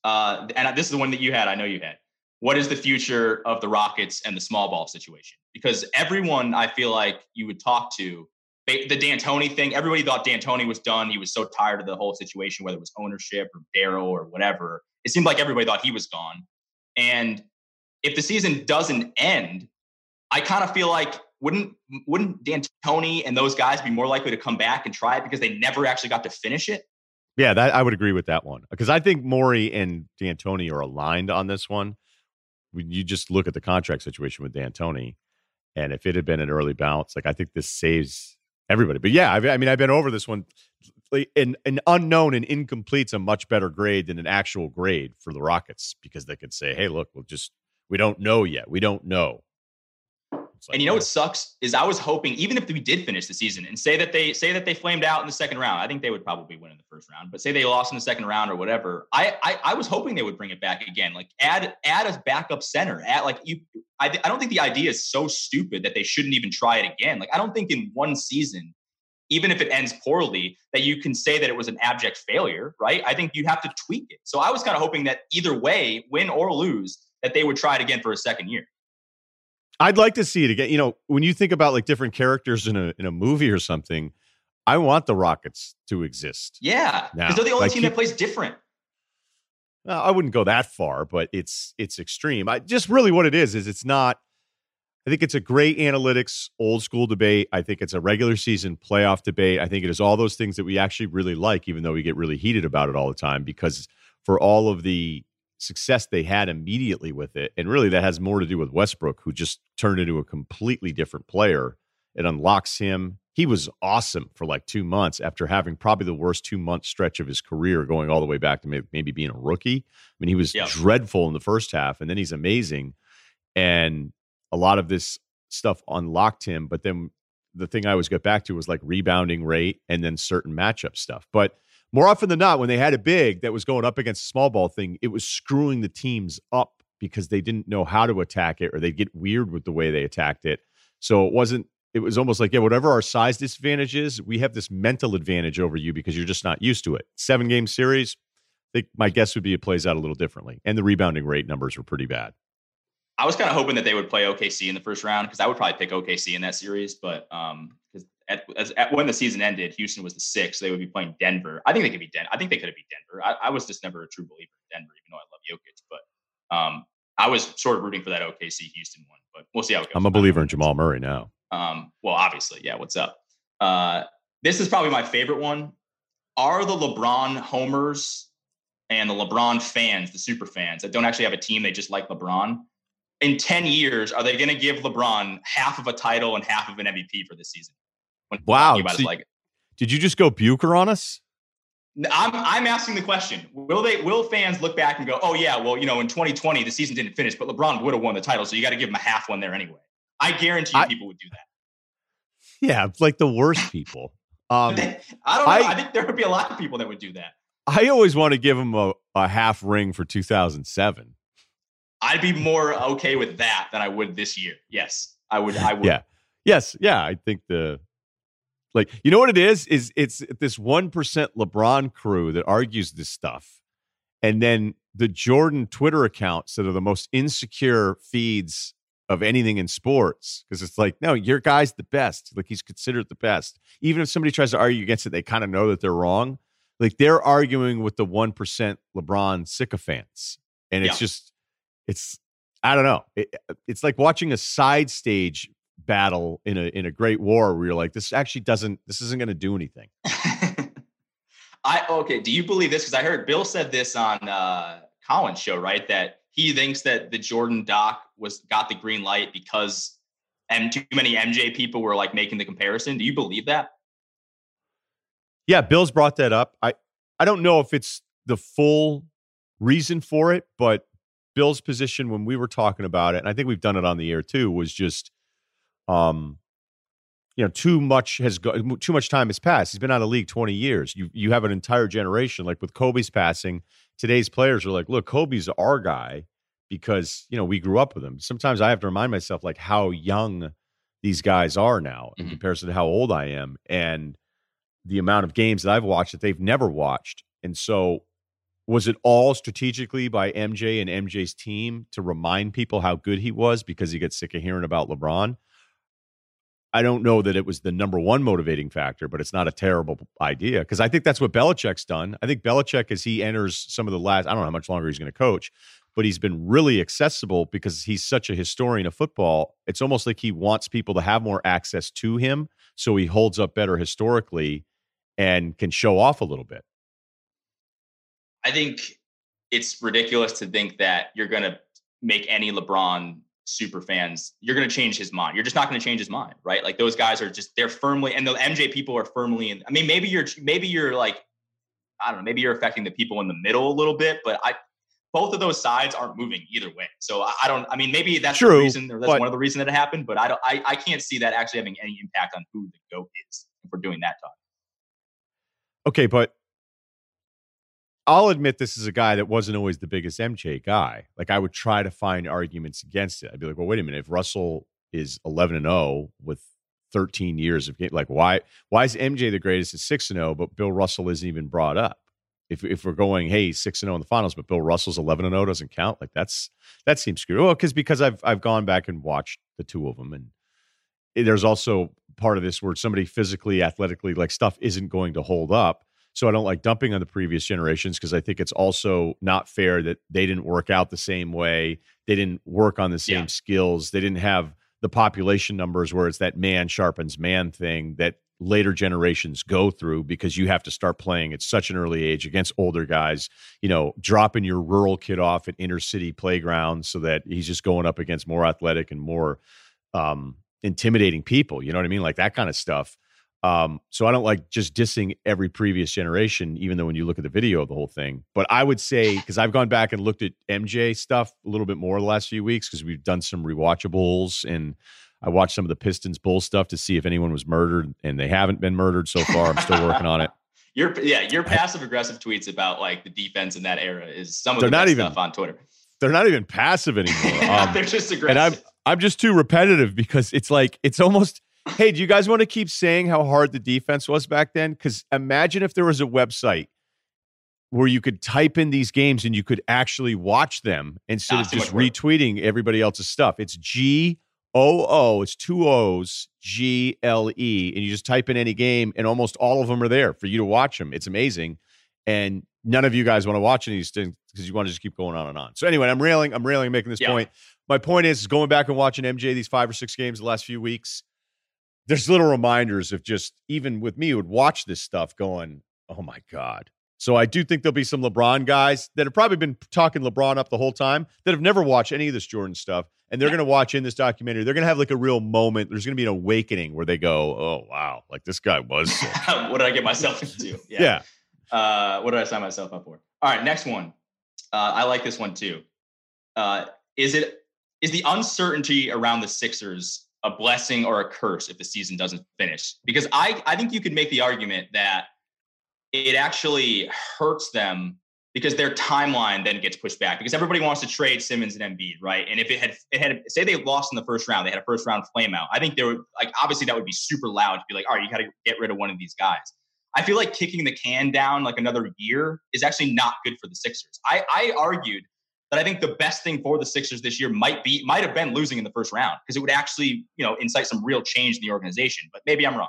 Uh, and this is the one that you had. I know you had. What is the future of the Rockets and the small ball situation? Because everyone I feel like you would talk to the D'Antoni thing, everybody thought D'Antoni was done. He was so tired of the whole situation, whether it was ownership or Daryl or whatever. It seemed like everybody thought he was gone. And if the season doesn't end, I kind of feel like wouldn't wouldn't D'Antoni and those guys be more likely to come back and try it because they never actually got to finish it? Yeah, that I would agree with that one because I think Morey and D'Antoni are aligned on this one. When you just look at the contract situation with D'Antoni, and if it had been an early bounce, like I think this saves everybody. But yeah, I've, i mean, I've been over this one. An, an unknown and incomplete's a much better grade than an actual grade for the Rockets because they could say, "Hey, look, we'll just we don't know yet. We don't know." Like, and you know what sucks is I was hoping even if we did finish the season and say that they say that they flamed out in the second round, I think they would probably win in the first round. But say they lost in the second round or whatever, I I, I was hoping they would bring it back again. Like add add a backup center. Add like you. I I don't think the idea is so stupid that they shouldn't even try it again. Like I don't think in one season, even if it ends poorly, that you can say that it was an abject failure. Right? I think you have to tweak it. So I was kind of hoping that either way, win or lose, that they would try it again for a second year. I'd like to see it again. You know, when you think about like different characters in a in a movie or something, I want the Rockets to exist. Yeah, because they're the only like, team that plays different. Uh, I wouldn't go that far, but it's it's extreme. I just really what it is is it's not. I think it's a great analytics old school debate. I think it's a regular season playoff debate. I think it is all those things that we actually really like, even though we get really heated about it all the time. Because for all of the success they had immediately with it. And really, that has more to do with Westbrook, who just turned into a completely different player. It unlocks him. He was awesome for like two months after having probably the worst two month stretch of his career, going all the way back to maybe being a rookie. I mean, he was yep. dreadful in the first half, and then he's amazing. And a lot of this stuff unlocked him. But then the thing I always get back to was like rebounding rate and then certain matchup stuff. But more often than not, when they had a big that was going up against a small ball thing, it was screwing the teams up because they didn't know how to attack it or they'd get weird with the way they attacked it. So it wasn't, it was almost like, yeah, whatever our size disadvantage is, we have this mental advantage over you because you're just not used to it. Seven game series, I think my guess would be it plays out a little differently. And the rebounding rate numbers were pretty bad. I was kind of hoping that they would play OKC in the first round because I would probably pick OKC in that series, but um, because at, as, at, when the season ended, Houston was the sixth. They would be playing Denver. I think they could be Den. I think they could have beat Denver. I, I, was just never a true believer in Denver, even though I love Jokic. But um, I was sort of rooting for that OKC Houston one. But we'll see how it goes. I'm a believer in Jamal Murray now. Um, well, obviously, yeah. What's up? Uh, this is probably my favorite one. Are the LeBron homers and the LeBron fans, the super fans that don't actually have a team, they just like LeBron. In 10 years, are they going to give LeBron half of a title and half of an MVP for this season? Wow. So, like, did you just go Bucher on us? I'm I'm asking the question: Will they? Will fans look back and go, "Oh yeah, well, you know, in 2020 the season didn't finish, but LeBron would have won the title, so you got to give him a half one there anyway." I guarantee you, I, people would do that. Yeah, like the worst people. Um, I don't know. I, I, think there would be a lot of people that would do that. I always want to give him a, a half ring for 2007. I'd be more okay with that than I would this year. Yes, I would. I would. Yeah. Yes. Yeah. I think the Like, you know what it is? Is it's this 1% LeBron crew that argues this stuff. And then the Jordan Twitter accounts that are the most insecure feeds of anything in sports. Because it's like, no, your guy's the best. Like he's considered the best. Even if somebody tries to argue against it, they kind of know that they're wrong. Like they're arguing with the 1% LeBron sycophants. And it's yeah. just, it's, I don't know. It, it's like watching a side stage battle in a in a great war where you're like, this actually doesn't this isn't going to do anything. I okay. Do you believe this? Because I heard Bill said this on uh, Colin's show, right? That he thinks that the Jordan doc was got the green light because and too many MJ people were like making the comparison. Do you believe that? Yeah, Bill's brought that up. I I don't know if it's the full reason for it, but Bill's position when we were talking about it, and I think we've done it on the air too, was just um, you know, too much has go- too much time has passed. He's been out of the league 20 years. You you have an entire generation. Like with Kobe's passing, today's players are like, look, Kobe's our guy because you know we grew up with him. Sometimes I have to remind myself like how young these guys are now in mm-hmm. comparison to how old I am and the amount of games that I've watched that they've never watched. And so was it all strategically by MJ and MJ's team to remind people how good he was because he gets sick of hearing about LeBron? I don't know that it was the number one motivating factor, but it's not a terrible idea because I think that's what Belichick's done. I think Belichick, as he enters some of the last, I don't know how much longer he's going to coach, but he's been really accessible because he's such a historian of football. It's almost like he wants people to have more access to him. So he holds up better historically and can show off a little bit. I think it's ridiculous to think that you're going to make any LeBron super fans, you're going to change his mind. You're just not going to change his mind, right? Like those guys are just they're firmly, and the MJ people are firmly in. I mean, maybe you're maybe you're like, I don't know, maybe you're affecting the people in the middle a little bit, but I both of those sides aren't moving either way. So I, I don't. I mean, maybe that's True, the reason, or that's one of the reasons that it happened. But I don't. I, I can't see that actually having any impact on who the goat is if we're doing that talk. Okay, but I'll admit this is a guy that wasn't always the biggest MJ guy. Like I would try to find arguments against it. I'd be like, well, wait a minute. If Russell is 11 and 0 with 13 years of game, like why why is MJ the greatest at 6 and 0, but Bill Russell isn't even brought up? If if we're going, hey, 6 and 0 in the finals, but Bill Russell's 11 and 0 doesn't count, like that's that seems screwed. Well, because because I've I've gone back and watched the two of them, and there's also part of this where somebody physically, athletically, like stuff isn't going to hold up so I don't like dumping on the previous generations because I think it's also not fair that they didn't work out the same way. They didn't work on the same yeah. skills. They didn't have the population numbers where it's that man sharpens man thing that later generations go through because you have to start playing at such an early age against older guys, you know, dropping your rural kid off at inner city playgrounds so that he's just going up against more athletic and more um, intimidating people. You know what I mean? Like that kind of stuff. Um, so I don't like just dissing every previous generation, even though when you look at the video of the whole thing. But I would say because I've gone back and looked at MJ stuff a little bit more the last few weeks because we've done some rewatchables and I watched some of the Pistons Bull stuff to see if anyone was murdered, and they haven't been murdered so far. I'm still working on it. Your yeah, your passive aggressive tweets about like the defense in that era is some of they're the not even, stuff on Twitter. They're not even passive anymore. Um, they're just aggressive. And I'm I'm just too repetitive because it's like it's almost hey, do you guys want to keep saying how hard the defense was back then? Because imagine if there was a website where you could type in these games and you could actually watch them instead of just retweeting everybody else's stuff. It's G O O, it's two O's, G L E, and you just type in any game, and almost all of them are there for you to watch them. It's amazing. And none of you guys want to watch any of these things because you want to just keep going on and on. So anyway, I'm railing, I'm railing, making this yeah. point. My point is, is going back and watching MJ these five or six games the last few weeks there's little reminders of just even with me who would watch this stuff going, oh my God. So I do think there'll be some LeBron guys that have probably been talking LeBron up the whole time that have never watched any of this Jordan stuff. And they're yeah. going to watch in this documentary. They're going to have like a real moment. There's going to be an awakening where they go, oh, wow, like this guy was. what did I get myself into? Yeah. yeah. Uh, what did I sign myself up for? All right, next one. Uh, I like this one too. Uh, is it is the uncertainty around the Sixers a blessing or a curse if the season doesn't finish. Because I, I think you could make the argument that it actually hurts them because their timeline then gets pushed back because everybody wants to trade Simmons and Embiid, right? And if it had it had say they lost in the first round, they had a first round flame out. I think there would like obviously that would be super loud to be like, all right, you got to get rid of one of these guys. I feel like kicking the can down like another year is actually not good for the Sixers. I, I argued that I think the best thing for the Sixers this year might be might have been losing in the first round because it would actually you know incite some real change in the organization. But maybe I'm wrong.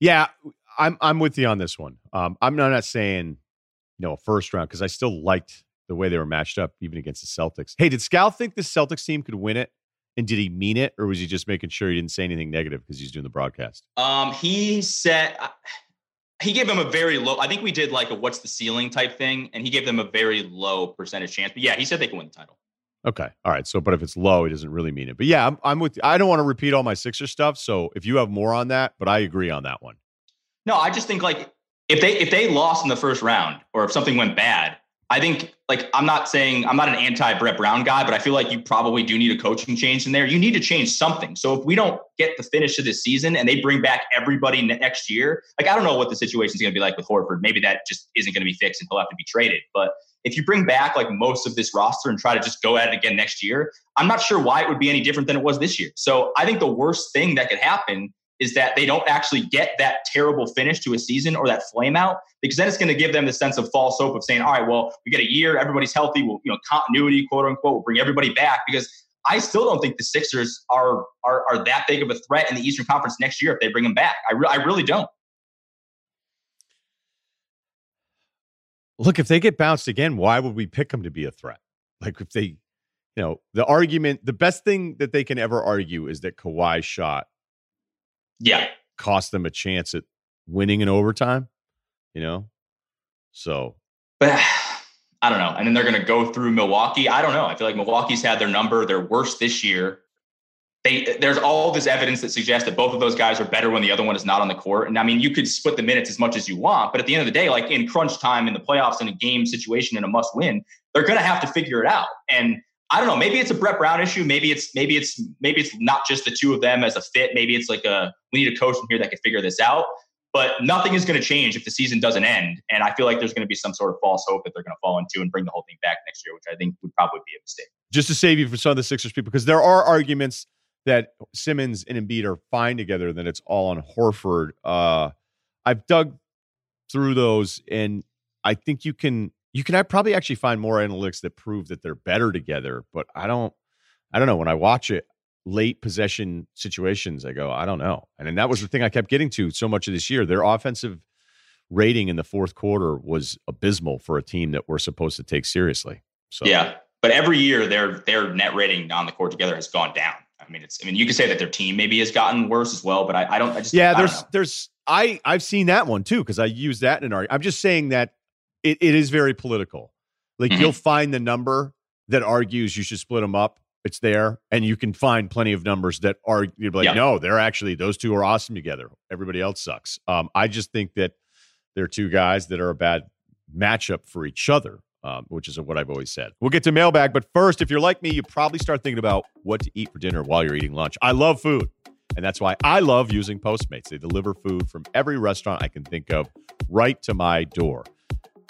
Yeah, I'm I'm with you on this one. Um, I'm not saying you know, a first round because I still liked the way they were matched up even against the Celtics. Hey, did Scal think the Celtics team could win it? And did he mean it, or was he just making sure he didn't say anything negative because he's doing the broadcast? Um, he said he gave them a very low. I think we did like a what's the ceiling type thing, and he gave them a very low percentage chance. But yeah, he said they can win the title. Okay, all right. So, but if it's low, he doesn't really mean it. But yeah, I'm, I'm with. I don't want to repeat all my Sixer stuff. So if you have more on that, but I agree on that one. No, I just think like if they if they lost in the first round or if something went bad, I think like I'm not saying I'm not an anti Brett Brown guy, but I feel like you probably do need a coaching change in there. You need to change something. So if we don't get the finish of this season and they bring back everybody next year, like I don't know what the situation is going to be like with Horford. Maybe that just isn't going to be fixed and he'll have to be traded. But if you bring back like most of this roster and try to just go at it again next year, I'm not sure why it would be any different than it was this year. So I think the worst thing that could happen is that they don't actually get that terrible finish to a season or that flame out because then it's going to give them the sense of false hope of saying, all right, well, we get a year, everybody's healthy, we'll, you know, continuity, quote unquote, we'll bring everybody back because I still don't think the Sixers are, are, are that big of a threat in the Eastern Conference next year if they bring them back. I, re- I really don't. Look, if they get bounced again, why would we pick them to be a threat? Like if they, you know, the argument, the best thing that they can ever argue is that Kawhi shot yeah. cost them a chance at winning in overtime you know? So but i don't know. And then they're going to go through milwaukee. I don't know. I feel like milwaukee's had their number. They're worse this year. They, there's all this evidence that suggests that both of those guys are better when the other one is not on the court. And I mean, you could split the minutes as much as you want, but at the end of the day, like in crunch time in the playoffs in a game situation in a must win, they're going to have to figure it out. And I don't know. Maybe it's a Brett Brown issue. Maybe it's maybe it's maybe it's not just the two of them as a fit. Maybe it's like a we need a coach in here that can figure this out. But nothing is going to change if the season doesn't end. And I feel like there's going to be some sort of false hope that they're going to fall into and bring the whole thing back next year, which I think would probably be a mistake. Just to save you from some of the Sixers people, because there are arguments that Simmons and Embiid are fine together, that it's all on Horford. Uh, I've dug through those, and I think you can you can probably actually find more analytics that prove that they're better together. But I don't, I don't know. When I watch it, late possession situations, I go, I don't know. And, and that was the thing I kept getting to so much of this year. Their offensive rating in the fourth quarter was abysmal for a team that we're supposed to take seriously. So yeah, but every year their their net rating on the court together has gone down. I mean, it's. I mean, you could say that their team maybe has gotten worse as well, but I, I don't. I just yeah. There's there's I I've seen that one too because I use that in an argument. I'm just saying that it, it is very political. Like mm-hmm. you'll find the number that argues you should split them up. It's there, and you can find plenty of numbers that are you're like, no, they're actually those two are awesome together. Everybody else sucks. Um, I just think that they're two guys that are a bad matchup for each other. Um, which is what I've always said. We'll get to mailbag, but first, if you're like me, you probably start thinking about what to eat for dinner while you're eating lunch. I love food, and that's why I love using Postmates. They deliver food from every restaurant I can think of right to my door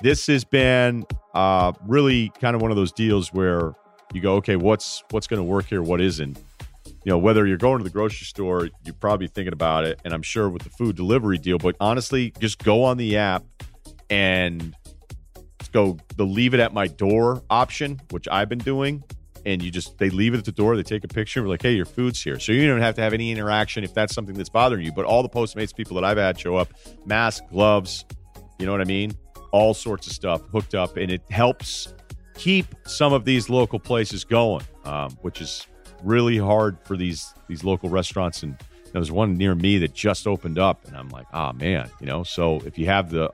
this has been uh, really kind of one of those deals where you go, okay, what's what's going to work here? What isn't? You know, whether you're going to the grocery store, you're probably thinking about it, and I'm sure with the food delivery deal. But honestly, just go on the app and go the leave it at my door option, which I've been doing. And you just they leave it at the door, they take a picture, we're like, hey, your food's here. So you don't have to have any interaction if that's something that's bothering you. But all the Postmates people that I've had show up, mask, gloves, you know what I mean? All sorts of stuff hooked up, and it helps keep some of these local places going, um, which is really hard for these these local restaurants. And there's one near me that just opened up, and I'm like, oh man, you know. So if you have the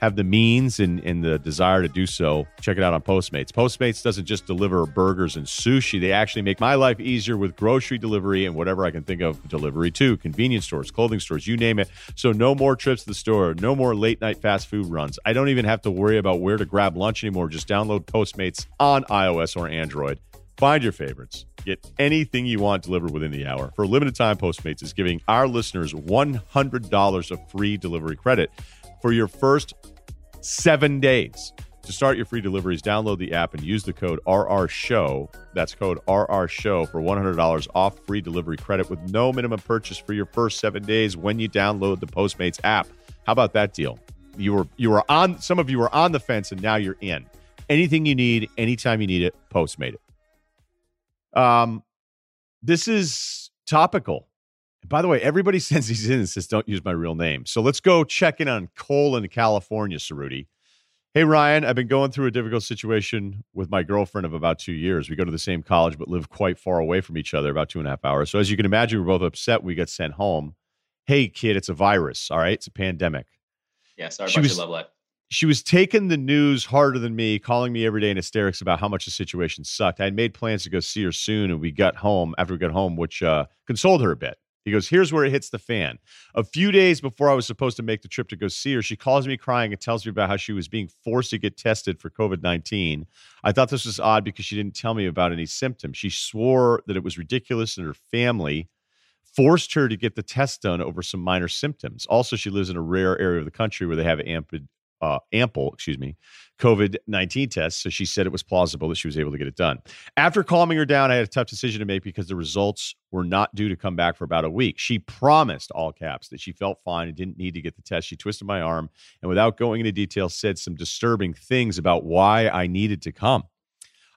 have the means and, and the desire to do so, check it out on Postmates. Postmates doesn't just deliver burgers and sushi, they actually make my life easier with grocery delivery and whatever I can think of delivery too, convenience stores, clothing stores, you name it. So no more trips to the store, no more late night fast food runs. I don't even have to worry about where to grab lunch anymore. Just download Postmates on iOS or Android. Find your favorites. Get anything you want delivered within the hour. For a limited time, Postmates is giving our listeners $100 of free delivery credit for your first Seven days. To start your free deliveries, download the app and use the code RR Show. That's code RR Show for $100 off free delivery credit with no minimum purchase for your first seven days when you download the Postmates app. How about that deal? You were you were on some of you were on the fence and now you're in. Anything you need, anytime you need it, Postmate it. Um, this is topical. By the way, everybody sends these in and says don't use my real name. So let's go check in on Cole in California, Ceruti. Hey, Ryen, I've been going through a difficult situation with my girlfriend of about two years. We go to the same college, but live quite far away from each other, about two and a half hours. So, as you can imagine, we're both upset we got sent home. Hey, kid, it's a virus. All right. It's a pandemic. Yeah. Sorry she about was, your love life. She was taking the news harder than me, calling me every day in hysterics about how much the situation sucked. I had made plans to go see her soon, and we got home after we got home, which uh, consoled her a bit. He goes, Here's where it hits the fan. A few days before I was supposed to make the trip to go see her, she calls me crying and tells me about how she was being forced to get tested for COVID 19. I thought this was odd because she didn't tell me about any symptoms. She swore that it was ridiculous and her family forced her to get the test done over some minor symptoms. Also, she lives in a rare area of the country where they have ample uh, ample, excuse me, COVID 19 tests. So she said it was plausible that she was able to get it done. After calming her down, I had a tough decision to make because the results were not due to come back for about a week. She promised, all caps, that she felt fine and didn't need to get the test. She twisted my arm and, without going into detail, said some disturbing things about why I needed to come.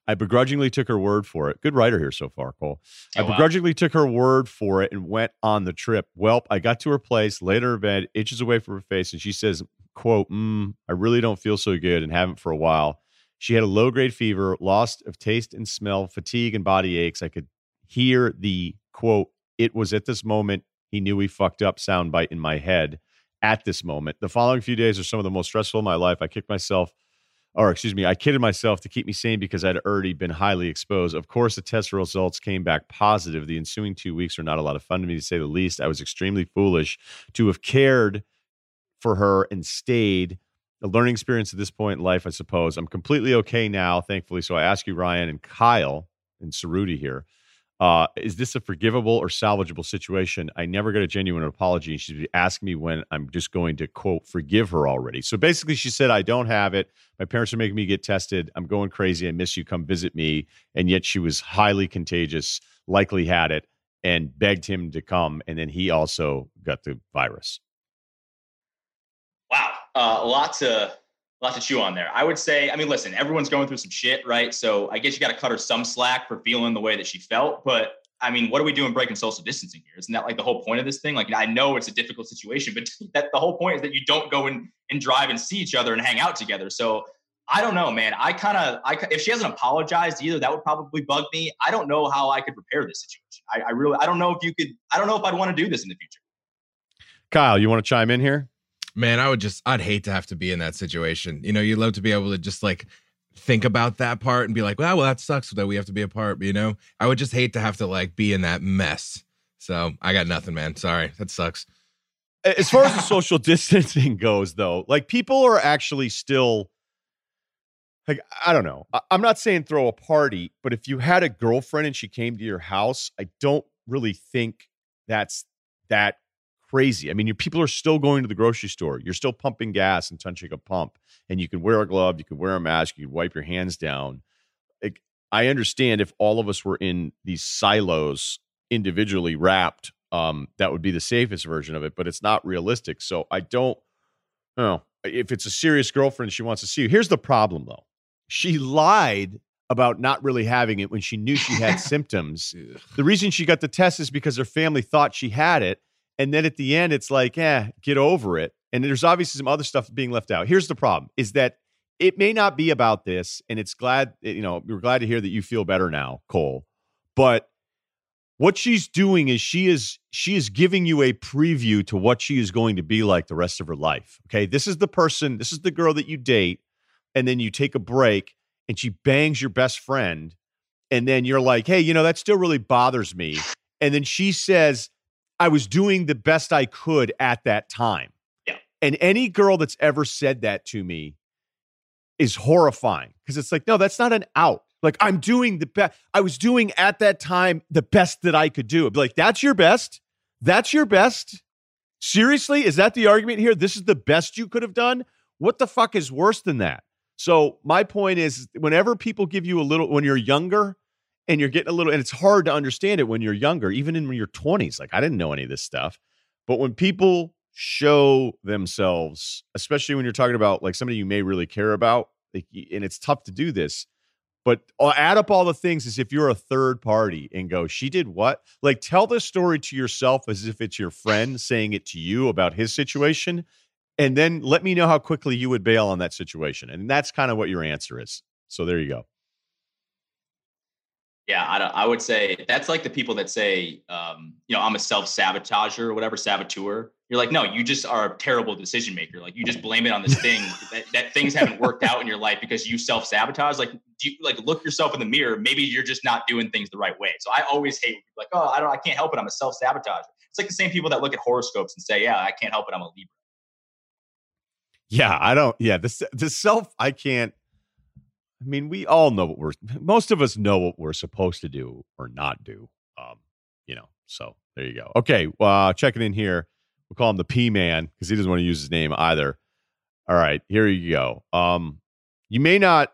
I begrudgingly took her word for it. Good writer here so far, Cole. Oh, I begrudgingly wow. took her word for it and went on the trip. Well, I got to her place, laid her in bed, itches away from her face, and she says, quote, mm, I really don't feel so good and haven't for a while. She had a low grade fever, loss of taste and smell, fatigue and body aches. I could hear the quote, it was at this moment he knew he fucked up soundbite in my head at this moment. The following few days are some of the most stressful in my life. I kicked myself, or excuse me, I kidded myself to keep me sane because I'd already been highly exposed. Of course, the test results came back positive. The ensuing two weeks were not a lot of fun to me, to say the least. I was extremely foolish to have cared for her and stayed. A learning experience at this point in life, I suppose. I'm completely okay now, thankfully. So I ask you, Ryen and Kyle and Ceruti here. Uh, is this a forgivable or salvageable situation? I never got a genuine apology. And she's asking me when I'm just going to quote forgive her already. So basically, she said, I don't have it. My parents are making me get tested. I'm going crazy. I miss you. Come visit me. And yet she was highly contagious, likely had it, and begged him to come. And then he also got the virus. Wow, uh, a lot to a lot to chew on there. I would say, I mean, listen, everyone's going through some shit, right? So I guess you got to cut her some slack for feeling the way that she felt. But I mean, what are we doing breaking social distancing here? Isn't that like the whole point of this thing? Like, I know it's a difficult situation, but that the whole point is that you don't go and, and drive and see each other and hang out together. So I don't know, man. I kind of, I if she hasn't apologized either, that would probably bug me. I don't know how I could repair this situation. I, I really, I don't know if you could. I don't know if I'd want to do this in the future. Kyle, you want to chime in here? Man, I would just I'd hate to have to be in that situation. You know, you'd love to be able to just like think about that part and be like, well, well, that sucks that we have to be a part, you know? I would just hate to have to like be in that mess. So I got nothing, man. Sorry. That sucks. As far as the social distancing goes, though, like people are actually still like, I don't know. I'm not saying throw a party, but if you had a girlfriend and she came to your house, I don't really think that's that crazy. I mean, your people are still going to the grocery store. You're still pumping gas and touching a pump, and you can wear a glove, you can wear a mask, you can wipe your hands down. Like, I understand if all of us were in these silos individually wrapped, um, that would be the safest version of it, but it's not realistic. So I don't know if it's a serious girlfriend she wants to see you. Here's the problem though. She lied about not really having it when she knew she had symptoms. The reason she got the test is because her family thought she had it and then at the end, it's like, eh, get over it. And there's obviously some other stuff being left out. Here's the problem is that it may not be about this. And it's glad, eh, you know, we're glad to hear that you feel better now, Cole. But what she's doing is she is she is giving you a preview to what she is going to be like the rest of her life. Okay. This is the person, this is the girl that you date, and then you take a break and she bangs your best friend. And then you're like, hey, you know, that still really bothers me. And then she says, I was doing the best I could at that time. Yeah. And any girl that's ever said that to me is horrifying because it's like, no, that's not an out. Like I'm doing the best. I was doing at that time the best that I could do. Like, that's your best. That's your best. Seriously, is that the argument here? This is the best you could have done. What the fuck is worse than that? So my point is, whenever people give you a little, when you're younger and you're getting a little, and it's hard to understand it when you're younger, even in your 20s. Like I didn't know any of this stuff, but when people show themselves, especially when you're talking about like somebody you may really care about, like, and it's tough to do this but add up all the things as if you're a third party and go, she did what? Like tell the story to yourself as if it's your friend saying it to you about his situation. And then let me know how quickly you would bail on that situation. And that's kind of what your answer is. So there you go. Yeah, I, I would say that's like the people that say, um, you know, I'm a self sabotager or whatever, saboteur. You're like, no, you just are a terrible decision maker. Like you just blame it on this thing that, that things haven't worked out in your life because you self sabotage. Like, do you like look yourself in the mirror? Maybe you're just not doing things the right way. So I always hate like, oh, I don't, I can't help it. I'm a self sabotager. It's like the same people that look at horoscopes and say, yeah, I can't help it. I'm a Libra. Yeah, I don't. Yeah, the the self, I can't I mean, we all know what we're most of us know what we're supposed to do or not do. Um, you know, so there you go. Okay, uh checking in here. We'll call him the P man because he doesn't want to use his name either. All right, here you go. Um, you may not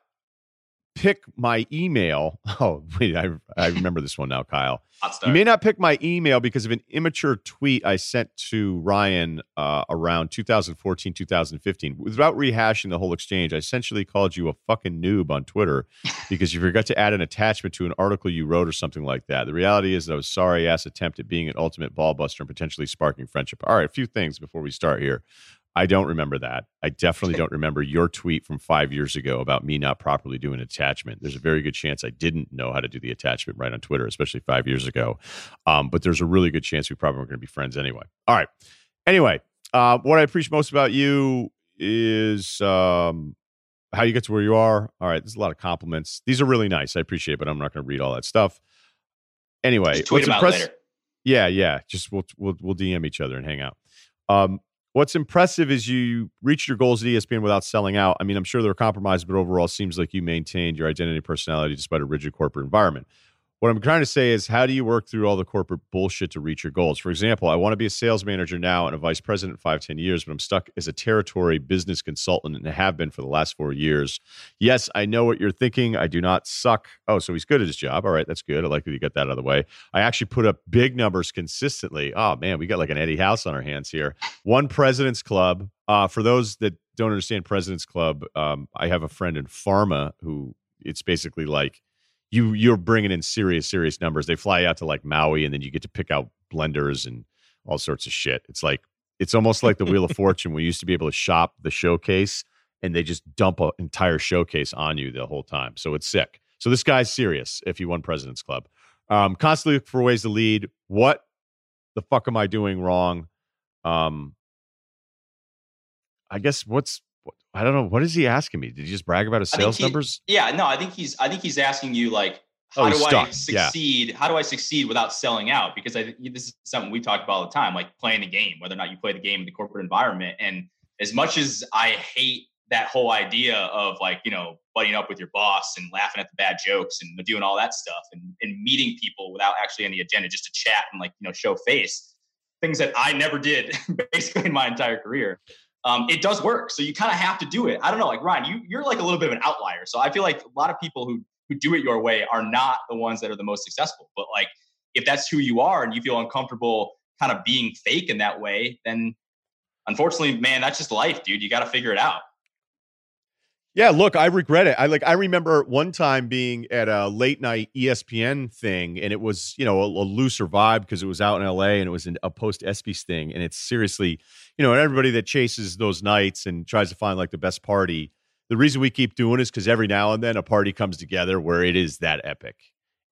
pick my email. Oh, wait, I, I remember this one now, Kyle. You may not pick my email because of an immature tweet I sent to Ryen uh, around 2014, 2015. Without rehashing the whole exchange, I essentially called you a fucking noob on Twitter because you forgot to add an attachment to an article you wrote or something like that. The reality is that I was sorry ass attempt at being an ultimate ball buster and potentially sparking friendship. All right, a few things before we start here. I don't remember that. I definitely don't remember your tweet from five years ago about me not properly doing attachment. There's a very good chance I didn't know how to do the attachment right on Twitter, especially five years ago. Um, but there's a really good chance we probably weren't going to be friends anyway. All right. Anyway, uh, what I appreciate most about you is um, how you get to where you are. All right. There's a lot of compliments. These are really nice. I appreciate it, but I'm not going to read all that stuff. Anyway, Just tweet what's impressive? Yeah, yeah. Just we'll, we'll we'll DM each other and hang out. Um, What's impressive is you reached your goals at ESPN without selling out. I mean, I'm sure there were compromises, but overall, seems like you maintained your identity and personality despite a rigid corporate environment. What I'm trying to say is, how do you work through all the corporate bullshit to reach your goals? For example, I want to be a sales manager now and a vice president five, 10 years, but I'm stuck as a territory business consultant and have been for the last four years. Yes, I know what you're thinking. I do not suck. Oh, so he's good at his job. All right, that's good. I like that you got that out of the way. I actually put up big numbers consistently. Oh, man, we got like an Eddie House on our hands here. One President's Club. Uh, for those that don't understand President's Club, um, I have a friend in pharma who it's basically like you you're bringing in serious serious numbers. They fly out to like Maui, and then you get to pick out blenders and all sorts of shit. It's like it's almost like the Wheel of Fortune. We used to be able to shop the showcase, and they just dump an entire showcase on you the whole time. So it's sick. So this guy's serious. If he won President's Club, um, constantly look for ways to lead. What the fuck am I doing wrong? Um, I guess what's I don't know. What is he asking me? Did he just brag about his sales he, numbers? Yeah, no, I think he's I think he's asking you like oh, how oh, do I succeed? Yeah. How do I succeed without selling out? Because I think this is something we talk about all the time, like playing the game, whether or not you play the game in the corporate environment. And as much as I hate that whole idea of like, you know, buddying up with your boss and laughing at the bad jokes and doing all that stuff and, and meeting people without actually any agenda, just to chat and like, you know, show face, things that I never did basically in my entire career um, it does work. So you kind of have to do it. I don't know, like Ryen, you you're like a little bit of an outlier. So I feel like a lot of people who who do it your way are not the ones that are the most successful. But like if that's who you are and you feel uncomfortable kind of being fake in that way, then unfortunately, man, that's just life, dude. You got to figure it out. Yeah, look, I regret it. I like I remember one time being at a late night ESPN thing and it was, you know, a, a looser vibe because it was out in LA and it was a post ESPYs thing and it's seriously, you know, and everybody that chases those nights and tries to find like the best party, the reason we keep doing is cuz every now and then a party comes together where it is that epic.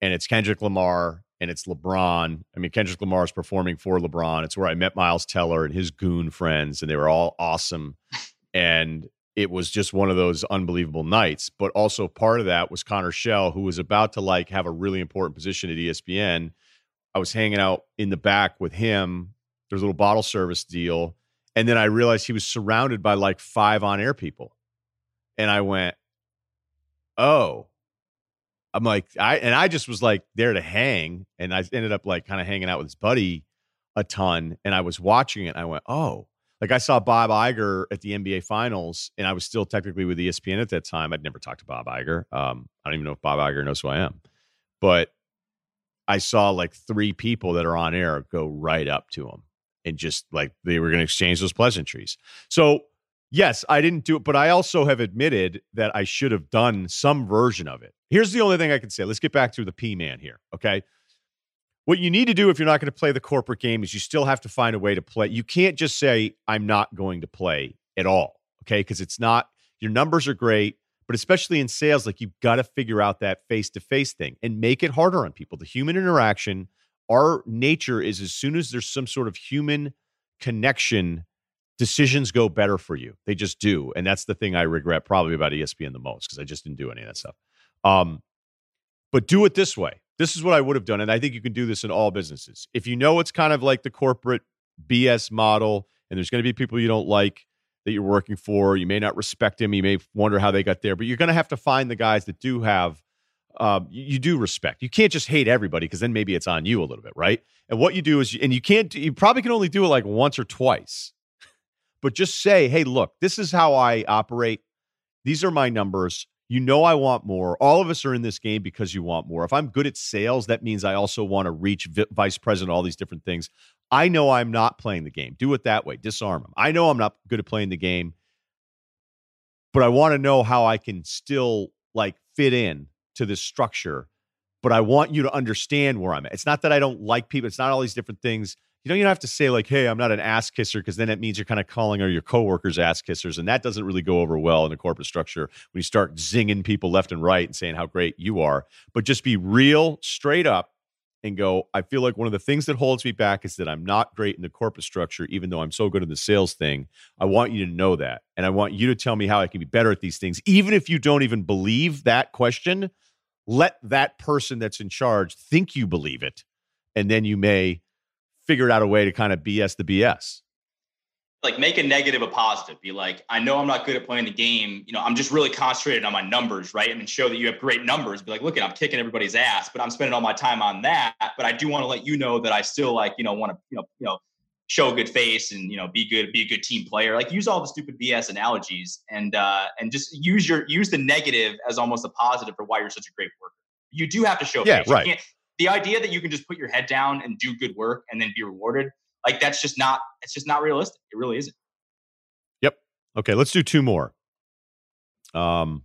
And it's Kendrick Lamar and it's LeBron. I mean, Kendrick Lamar is performing for LeBron. It's where I met Miles Teller and his goon friends and they were all awesome. And it was just one of those unbelievable nights. But also part of that was Connor Schell, who was about to like have a really important position at ESPN. I was hanging out in the back with him. There's a little bottle service deal. And then I realized he was surrounded by like five on air people. And I went, oh, I'm like, I, and I just was like there to hang. And I ended up like kind of hanging out with his buddy a ton. And I was watching it. I went, oh, Like I saw Bob Iger at the NBA Finals, and I was still technically with ESPN at that time. I'd never talked to Bob Iger. Um, I don't even know if Bob Iger knows who I am, but I saw like three people that are on air go right up to him and just like they were going to exchange those pleasantries. So yes, I didn't do it, but I also have admitted that I should have done some version of it. Here's the only thing I can say. Let's get back to the P man here. Okay. What you need to do if you're not going to play the corporate game is you still have to find a way to play. You can't just say, I'm not going to play at all. Okay. Because it's not, your numbers are great, but especially in sales, like you've got to figure out that face to face thing and make it harder on people. The human interaction, our nature is as soon as there's some sort of human connection decisions go better for you. They just do. And that's the thing I regret probably about ESPN the most because I just didn't do any of that stuff. Um, but do it this way. This is what I would have done. And I think you can do this in all businesses. If you know it's kind of like the corporate BS model and there's going to be people you don't like that you're working for, you may not respect them, you may wonder how they got there, but you're going to have to find the guys that do have. Um, you, you do respect. You can't just hate everybody because then maybe it's on you a little bit, right? And what you do is, and you can't. You probably can only do it like once or twice but just say, hey, look, this is how I operate. These are my numbers. You know, I want more. All of us are in this game because you want more. If I'm good at sales, that means I also want to reach vice president, all these different things. I know I'm not playing the game. Do it that way. Disarm them. I know I'm not good at playing the game, but I want to know how I can still like fit in to this structure. But I want you to understand where I'm at. It's not that I don't like people. It's not all these different things you don't have to say like, "Hey, I'm not an ass kisser," because then it means you're kind of calling all your coworkers ass kissers, and that doesn't really go over well in the corporate structure when you start zinging people left and right and saying how great you are. But just be real, straight up, and go. I feel like one of the things that holds me back is that I'm not great in the corporate structure, even though I'm so good in the sales thing. I want you to know that, and I want you to tell me how I can be better at these things, even if you don't even believe that question. Let that person that's in charge think you believe it, and then you may figured out a way to kind of BS the BS. Like make a negative a positive. Be like, I know I'm not good at playing the game. You know, I'm just really concentrated on my numbers, right? And then show that you have great numbers. Be like, look, I'm kicking everybody's ass, but I'm spending all my time on that. But I do want to let you know that I still like, you know, want to, you know, you know, show a good face and you know be good be a good team player like use all the stupid bs analogies and uh and just use your use the negative as almost a positive for why you're such a great worker you do have to show yeah face. right the idea that you can just put your head down and do good work and then be rewarded, like that's just not it's just not realistic. It really isn't. Yep. Okay, let's do two more. Um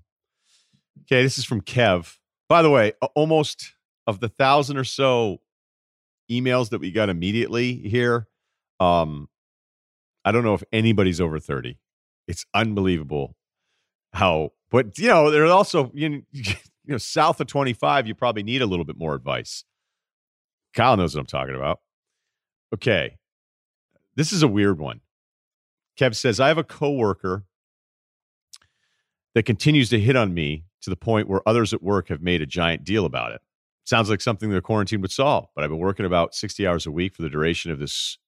okay, this is from Kev. By the way, almost of the thousand or so emails that we got immediately here, um, I don't know if anybody's over 30. It's unbelievable how, but you know, there are also, you know, you know, south of 25, you probably need a little bit more advice. Kyle knows what I'm talking about. Okay. This is a weird one. Kev says, I have a coworker that continues to hit on me to the point where others at work have made a giant deal about it. Sounds like something the quarantine would solve, but I've been working about 60 hours a week for the duration of this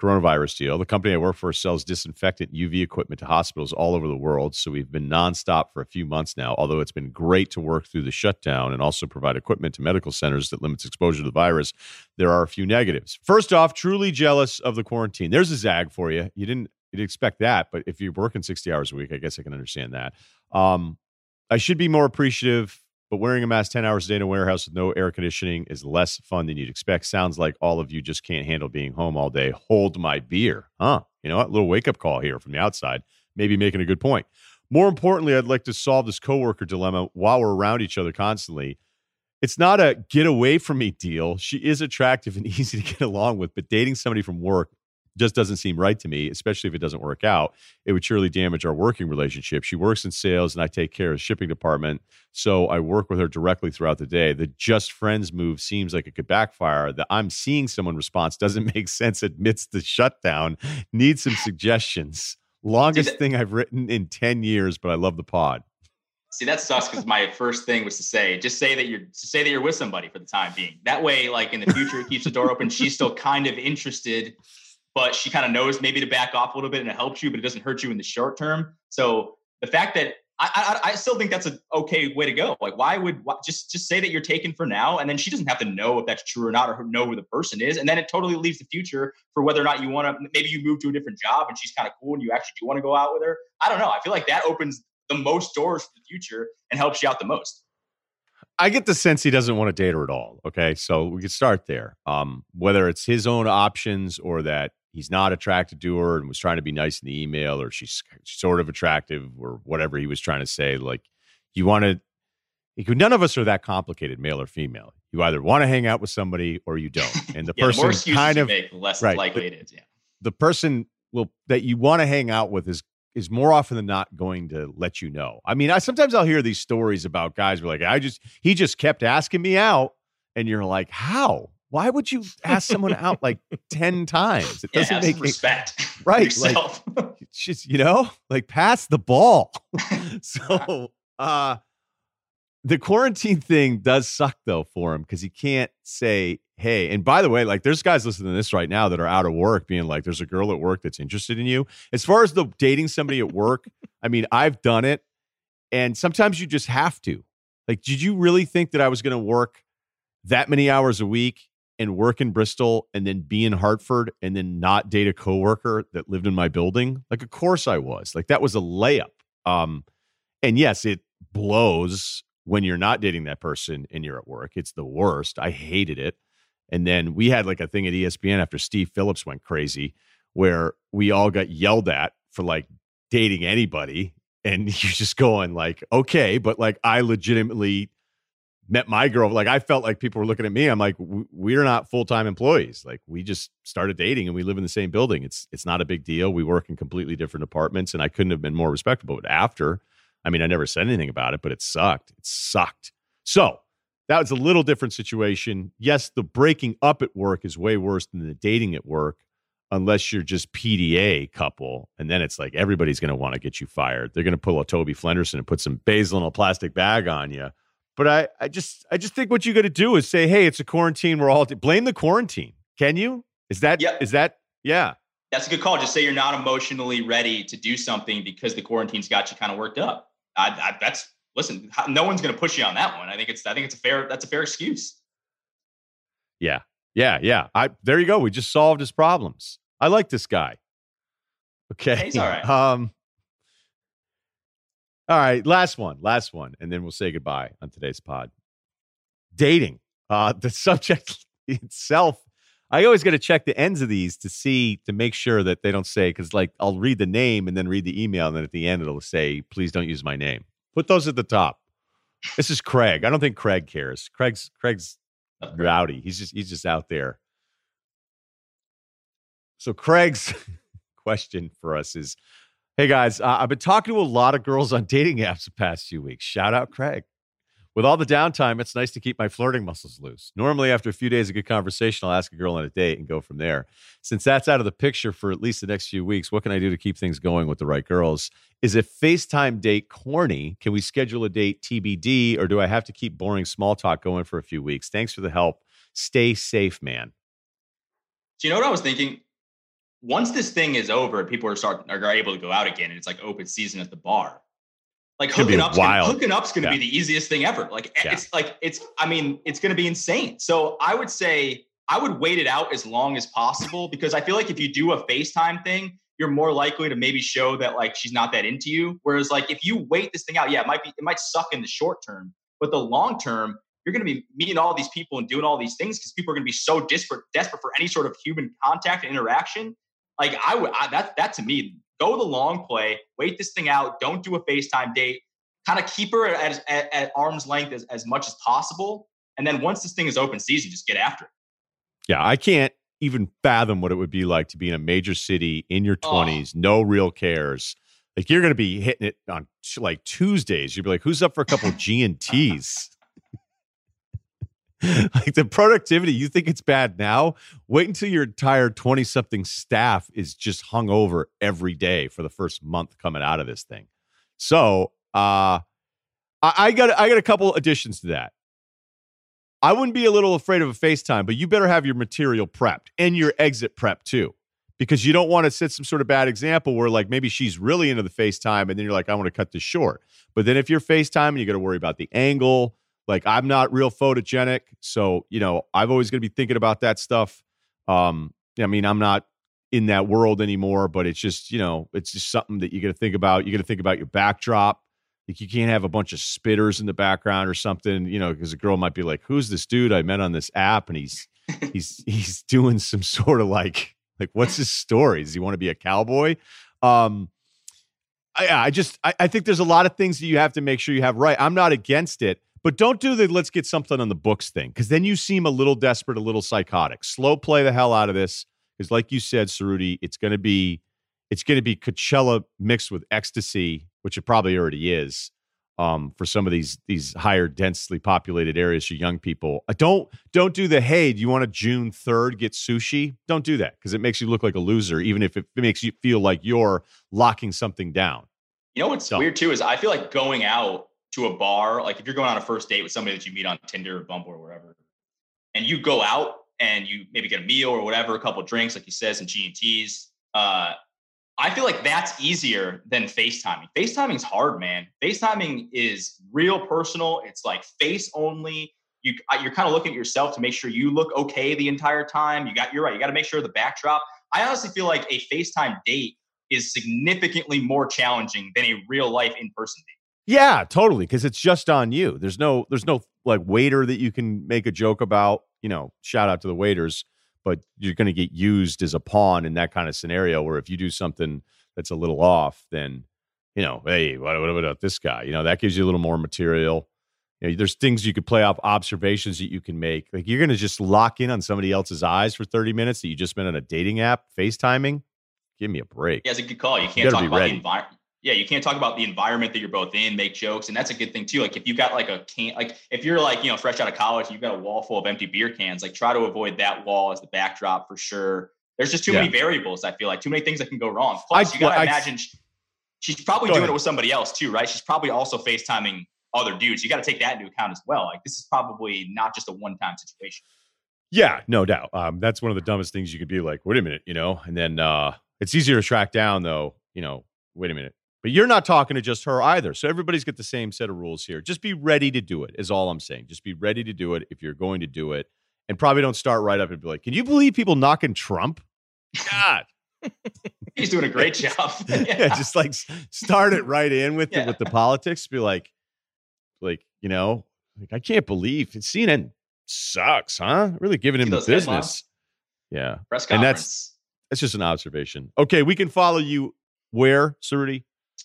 coronavirus deal. The company I work for sells disinfectant UV equipment to hospitals all over the world. So we've been nonstop for a few months now, although it's been great to work through the shutdown and also provide equipment to medical centers that limits exposure to the virus. There are a few negatives. First off, truly jealous of the quarantine. There's a zag for you. You didn't you'd expect that, but if you're working 60 hours a week, I guess I can understand that. Um, I should be more appreciative but wearing a mask 10 hours a day in a warehouse with no air conditioning is less fun than you'd expect. Sounds like all of you just can't handle being home all day. Hold my beer. Huh? You know what? A little wake up call here from the outside. Maybe making a good point. More importantly, I'd like to solve this coworker dilemma while we're around each other constantly. It's not a get away from me deal. She is attractive and easy to get along with, but dating somebody from work just doesn't seem right to me, especially if it doesn't work out. It would surely damage our working relationship. She works in sales and I take care of the shipping department. So I work with her directly throughout the day. The just friends move seems like it could backfire. The I'm seeing someone response doesn't make sense amidst the shutdown. Need some suggestions. Longest that, thing I've written in 10 years, but I love the pod. See, that sucks because my first thing was to say, just say that you're say that you're with somebody for the time being. That way, like in the future, it keeps the door open. She's still kind of interested but she kind of knows maybe to back off a little bit and it helps you, but it doesn't hurt you in the short term. So the fact that I, I, I still think that's an okay way to go. Like, why would why, just just say that you're taken for now, and then she doesn't have to know if that's true or not, or know who the person is, and then it totally leaves the future for whether or not you want to. Maybe you move to a different job, and she's kind of cool, and you actually do want to go out with her. I don't know. I feel like that opens the most doors for the future and helps you out the most. I get the sense he doesn't want to date her at all. Okay, so we could start there. Um, whether it's his own options or that he's not attracted to her and was trying to be nice in the email or she's sort of attractive or whatever he was trying to say like you want to none of us are that complicated male or female you either want to hang out with somebody or you don't and the yeah, person the kind of make, less right, likely the, it is yeah the person will that you want to hang out with is is more often than not going to let you know i mean i sometimes i'll hear these stories about guys who are like i just he just kept asking me out and you're like how why would you ask someone out like 10 times? It doesn't make respect. Any, right. Like, it's just, you know, like pass the ball. so uh the quarantine thing does suck though for him because he can't say, hey, and by the way, like there's guys listening to this right now that are out of work being like, there's a girl at work that's interested in you. As far as the dating somebody at work, I mean, I've done it. And sometimes you just have to. Like, did you really think that I was going to work that many hours a week and work in Bristol and then be in Hartford and then not date a coworker that lived in my building? Like, of course I was. Like, that was a layup. Um, and yes, it blows when you're not dating that person and you're at work. It's the worst. I hated it. And then we had like a thing at ESPN after Steve Phillips went crazy where we all got yelled at for like dating anybody. And you're just going like, okay, but like I legitimately met my girl like i felt like people were looking at me i'm like we're not full-time employees like we just started dating and we live in the same building it's it's not a big deal we work in completely different apartments and i couldn't have been more respectful but after i mean i never said anything about it but it sucked it sucked so that was a little different situation yes the breaking up at work is way worse than the dating at work unless you're just PDA couple, and then it's like everybody's going to want to get you fired. They're going to pull a Toby Flenderson and put some basil in a plastic bag on you but I, I just I just think what you got to do is say, hey, it's a quarantine. We're all blame the quarantine. Can you? Is that yep. is that yeah? That's a good call. Just say you're not emotionally ready to do something because the quarantine's got you kind of worked up. I, I, that's listen. No one's going to push you on that one. I think it's I think it's a fair that's a fair excuse. Yeah, yeah, yeah. I there you go. We just solved his problems. I like this guy. Okay, He's all right. Um, all right, last one, last one, and then we'll say goodbye on today's pod. Dating. Uh, the subject itself, I always got to check the ends of these to see to make sure that they don't say because, like, I'll read the name and then read the email, and then at the end it'll say, "Please don't use my name." Put those at the top. This is Craig. I don't think Craig cares. Craig's Craig's rowdy. He's just he's just out there. So Craig's question for us is Hey guys, uh, I've been talking to a lot of girls on dating apps the past few weeks. Shout out Craig. With all the downtime, it's nice to keep my flirting muscles loose. Normally, after a few days of good conversation, I'll ask a girl on a date and go from there. Since that's out of the picture for at least the next few weeks, what can I do to keep things going with the right girls? Is a FaceTime date corny? Can we schedule a date TBD, or do I have to keep boring small talk going for a few weeks? Thanks for the help. Stay safe, man. Do you know what I was thinking? once this thing is over, people are start are able to go out again, and it's like open season at the bar. Like hooking up's gonna, hooking up's going to yeah. be the easiest thing ever. Like yeah. it's like it's I mean it's going to be insane. So I would say I would wait it out as long as possible because I feel like if you do a FaceTime thing, you're more likely to maybe show that like she's not that into you. Whereas like if you wait this thing out, yeah, it might be it might suck in the short term, but the long term, you're going to be meeting all these people and doing all these things because people are going to be so desperate desperate for any sort of human contact and interaction like I would that that to me, go the long play, wait this thing out, don't do a FaceTime date, kind of keep her at, at, at arm's length as, as much as possible. And then once this thing is open season, just get after it. Yeah, I can't even fathom what it would be like to be in a major city in your 20s, oh. no real cares. Like you're going to be hitting it on like Tuesdays. You'd be like, who's up for a couple G and T's? like the productivity, you think it's bad now? Wait until your entire 20 something staff is just hung over every day for the first month coming out of this thing. So, uh, I, I got I got a couple additions to that. I wouldn't be a little afraid of a FaceTime, but you better have your material prepped and your exit prep too. because you don't want to set some sort of bad example where like maybe she's really into the FaceTime and then you're like, I want to cut this short. But then if you're FaceTime, and you got to worry about the angle. Like I'm not real photogenic, so you know I've always going to be thinking about that stuff. Um, I mean, I'm not in that world anymore, but it's just you know it's just something that you got to think about. You got to think about your backdrop. Like you can't have a bunch of spitters in the background or something, you know, because a girl might be like, "Who's this dude I met on this app?" and he's he's he's doing some sort of like like what's his story? Does he want to be a cowboy? Um, I, I just I, I think there's a lot of things that you have to make sure you have right. I'm not against it, but don't do the let's get something on the books thing because then you seem a little desperate, a little psychotic. Slow play the hell out of this because, like you said, Ceruti, it's going to be it's going to be Coachella mixed with ecstasy, which it probably already is um, for some of these these higher densely populated areas for young people. Uh, don't don't do the hey, do you want a June third get sushi? Don't do that because it makes you look like a loser, even if it, it makes you feel like you're locking something down. You know what's weird too is I feel like going out to a bar, like if you're going on a first date with somebody that you meet on Tinder or Bumble or wherever, and you go out and you maybe get a meal or whatever, a couple drinks, like you said, some G and T's. Uh, I feel like that's easier than FaceTiming. FaceTiming is hard, man. FaceTiming is real personal. It's like face only. You you're kind of looking at yourself to make sure you look okay the entire time. You got you're right. You got to make sure the backdrop. I honestly feel like a FaceTime date is significantly more challenging than a real life in person date. Yeah, totally. Because it's just on you. There's no there's no like waiter that you can make a joke about. You know, shout out to the waiters but you're going to get used as a pawn in that kind of scenario where if you do something that's a little off, then, you know, hey, what, what about this guy? You know, that gives you a little more material. You know, there's things you could play off observations that you can make. Like you're going to just lock in on somebody else's eyes for 30 minutes that you just spent on a dating app, FaceTiming. Give me a break. Yeah, it's a good call. You can't you talk about ready. the environment yeah, you can't talk about the environment that you're both in, make jokes, and that's a good thing too. Like if you've got like a can, like if you're like you know fresh out of college, you've got a wall full of empty beer cans. Like try to avoid that wall as the backdrop for sure. There's just too yeah. many variables. I feel like too many things that can go wrong. Plus, I, you gotta I, imagine I, she's probably doing ahead. it with somebody else too, right? She's probably also FaceTiming other dudes. You got to take that into account as well. Like this is probably not just a one-time situation. Yeah, no doubt. Um, that's one of the dumbest things you could be like, wait a minute, you know, and then uh, it's easier to track down though, you know, wait a minute but you're not talking to just her either. So everybody's got the same set of rules here. Just be ready to do it, is all I'm saying. Just be ready to do it if you're going to do it. And probably don't start right up and be like, can you believe people knocking Trump? God. He's doing a great job. yeah. yeah. just like start it right in with yeah. the, with the politics. Be like, like you know, like I can't believe it's CNN sucks, huh? Really giving him the business. Yeah, press conference. And that's that's just an observation. Okay, we can follow you where, Ceruti?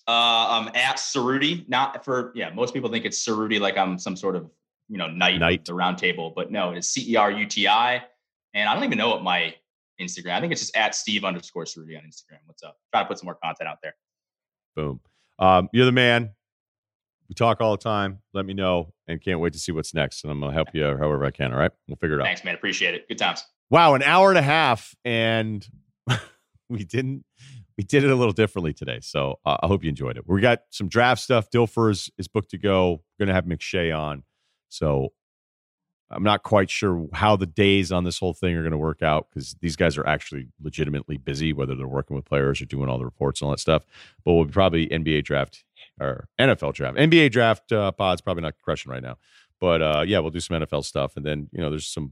Uh, I'm at Ceruti. Not for yeah. Most people think it's Ceruti, like I'm some sort of you know knight, knight. the round table, but no, it's C E R U T I. And I don't even know what my Instagram. I think it's just at Steve underscore Ceruti on Instagram. What's up? Try to put some more content out there. Boom. Um, you're the man. We talk all the time. Let me know, and can't wait to see what's next. And I'm gonna help you however I can. All right, we'll figure it out. Thanks, man. Appreciate it. Good times. Wow, an hour and a half, and we didn't we did it a little differently today. So uh, I hope you enjoyed it. We got some draft stuff. Dilfer is, is booked to go. We're going to have McShay on. So I'm not quite sure how the days on this whole thing are going to work out because these guys are actually legitimately busy, whether they're working with players or doing all the reports and all that stuff. But we'll probably NBA draft or NFL draft. NBA draft uh, pod's probably not crushing right now. But uh, yeah, we'll do some NFL stuff. And then, you know, there's some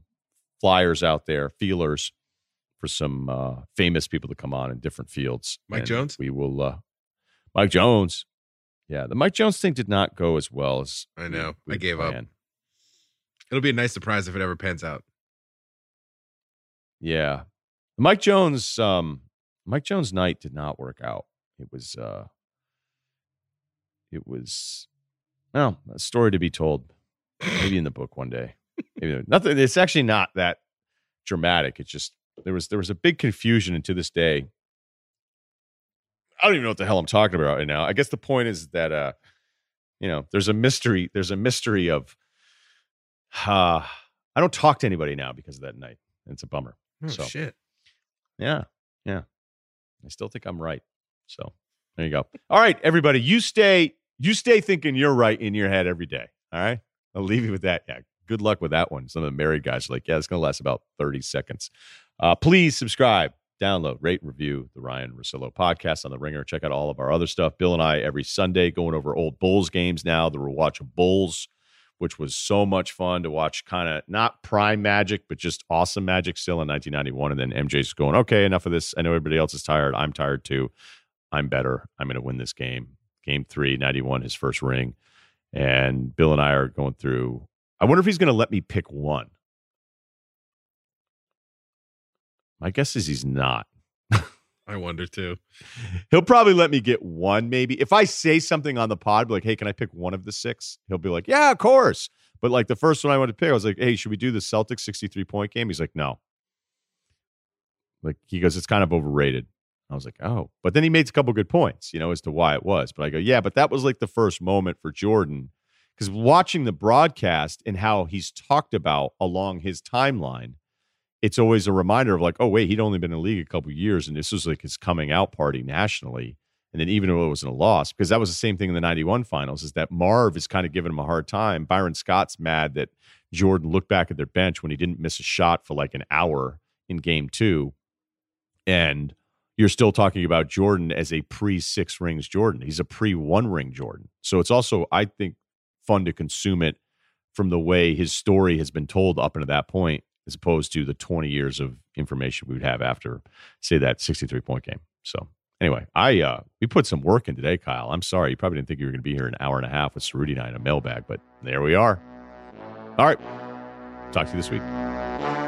flyers out there, feelers for some uh, famous people to come on in different fields. Mike Jones. We will. Uh, Mike Jones. Yeah, the Mike Jones thing did not go as well as I know. I gave planned. up. It'll be a nice surprise if it ever pans out. Yeah, Mike Jones. Um, Mike Jones night did not work out. It was. uh It was. Well, a story to be told. Maybe in the book one day. Maybe nothing. It's actually not that dramatic. It's just there was there was a big confusion, and to this day, I don't even know what the hell I'm talking about right now. I guess the point is that uh, you know, there's a mystery. There's a mystery of uh I don't talk to anybody now because of that night. It's a bummer. Oh, so shit. Yeah. Yeah. I still think I'm right. So there you go. All right, everybody. You stay, you stay thinking you're right in your head every day. All right. I'll leave you with that. Yeah. Good luck with that one. Some of the married guys are like, yeah, it's gonna last about 30 seconds. Uh, please subscribe download, rate, review the Ryen Russillo podcast on the Ringer. Check out all of our other stuff. Bill and I every Sunday going over old Bulls games now. The rewatch of Bulls, which was so much fun to watch. Kind of not prime Magic, but just awesome Magic still in 1991. And then MJ's going, okay, enough of this. I know everybody else is tired. I'm tired too. I'm better. I'm going to win this game. Game three, 91, his first ring. And Bill and I are going through. I wonder if he's going to let me pick one. My guess is he's not. I wonder too. He'll probably let me get one, maybe. If I say something on the pod, like, hey, can I pick one of the six? He'll be like, yeah, of course. But like the first one I wanted to pick, I was like, hey, should we do the Celtics 63 point game? He's like, no. Like, he goes, it's kind of overrated. I was like, oh. But then he made a couple good points, you know, as to why it was. But I go, yeah, but that was like the first moment for Jordan. Because watching the broadcast and how he's talked about along his timeline, it's always a reminder of like, oh wait, he'd only been in the league a couple years, and this was like his coming out party nationally. And then even though it wasn't a loss, because that was the same thing in the '91 finals, is that Marv is kind of giving him a hard time. Byron Scott's mad that Jordan looked back at their bench when he didn't miss a shot for like an hour in Game Two, and you're still talking about Jordan as a pre six rings Jordan. He's a pre one ring Jordan. So it's also, I think, fun to consume it from the way his story has been told up until that point as opposed to the 20 years of information we would have after, say, that 63 point game. So, anyway, I uh, we put some work in today, Kyle. I'm sorry. You probably didn't think you were going to be here an hour and a half with Ceruti and I in a mailbag, but there we are. All right. Talk to you this week.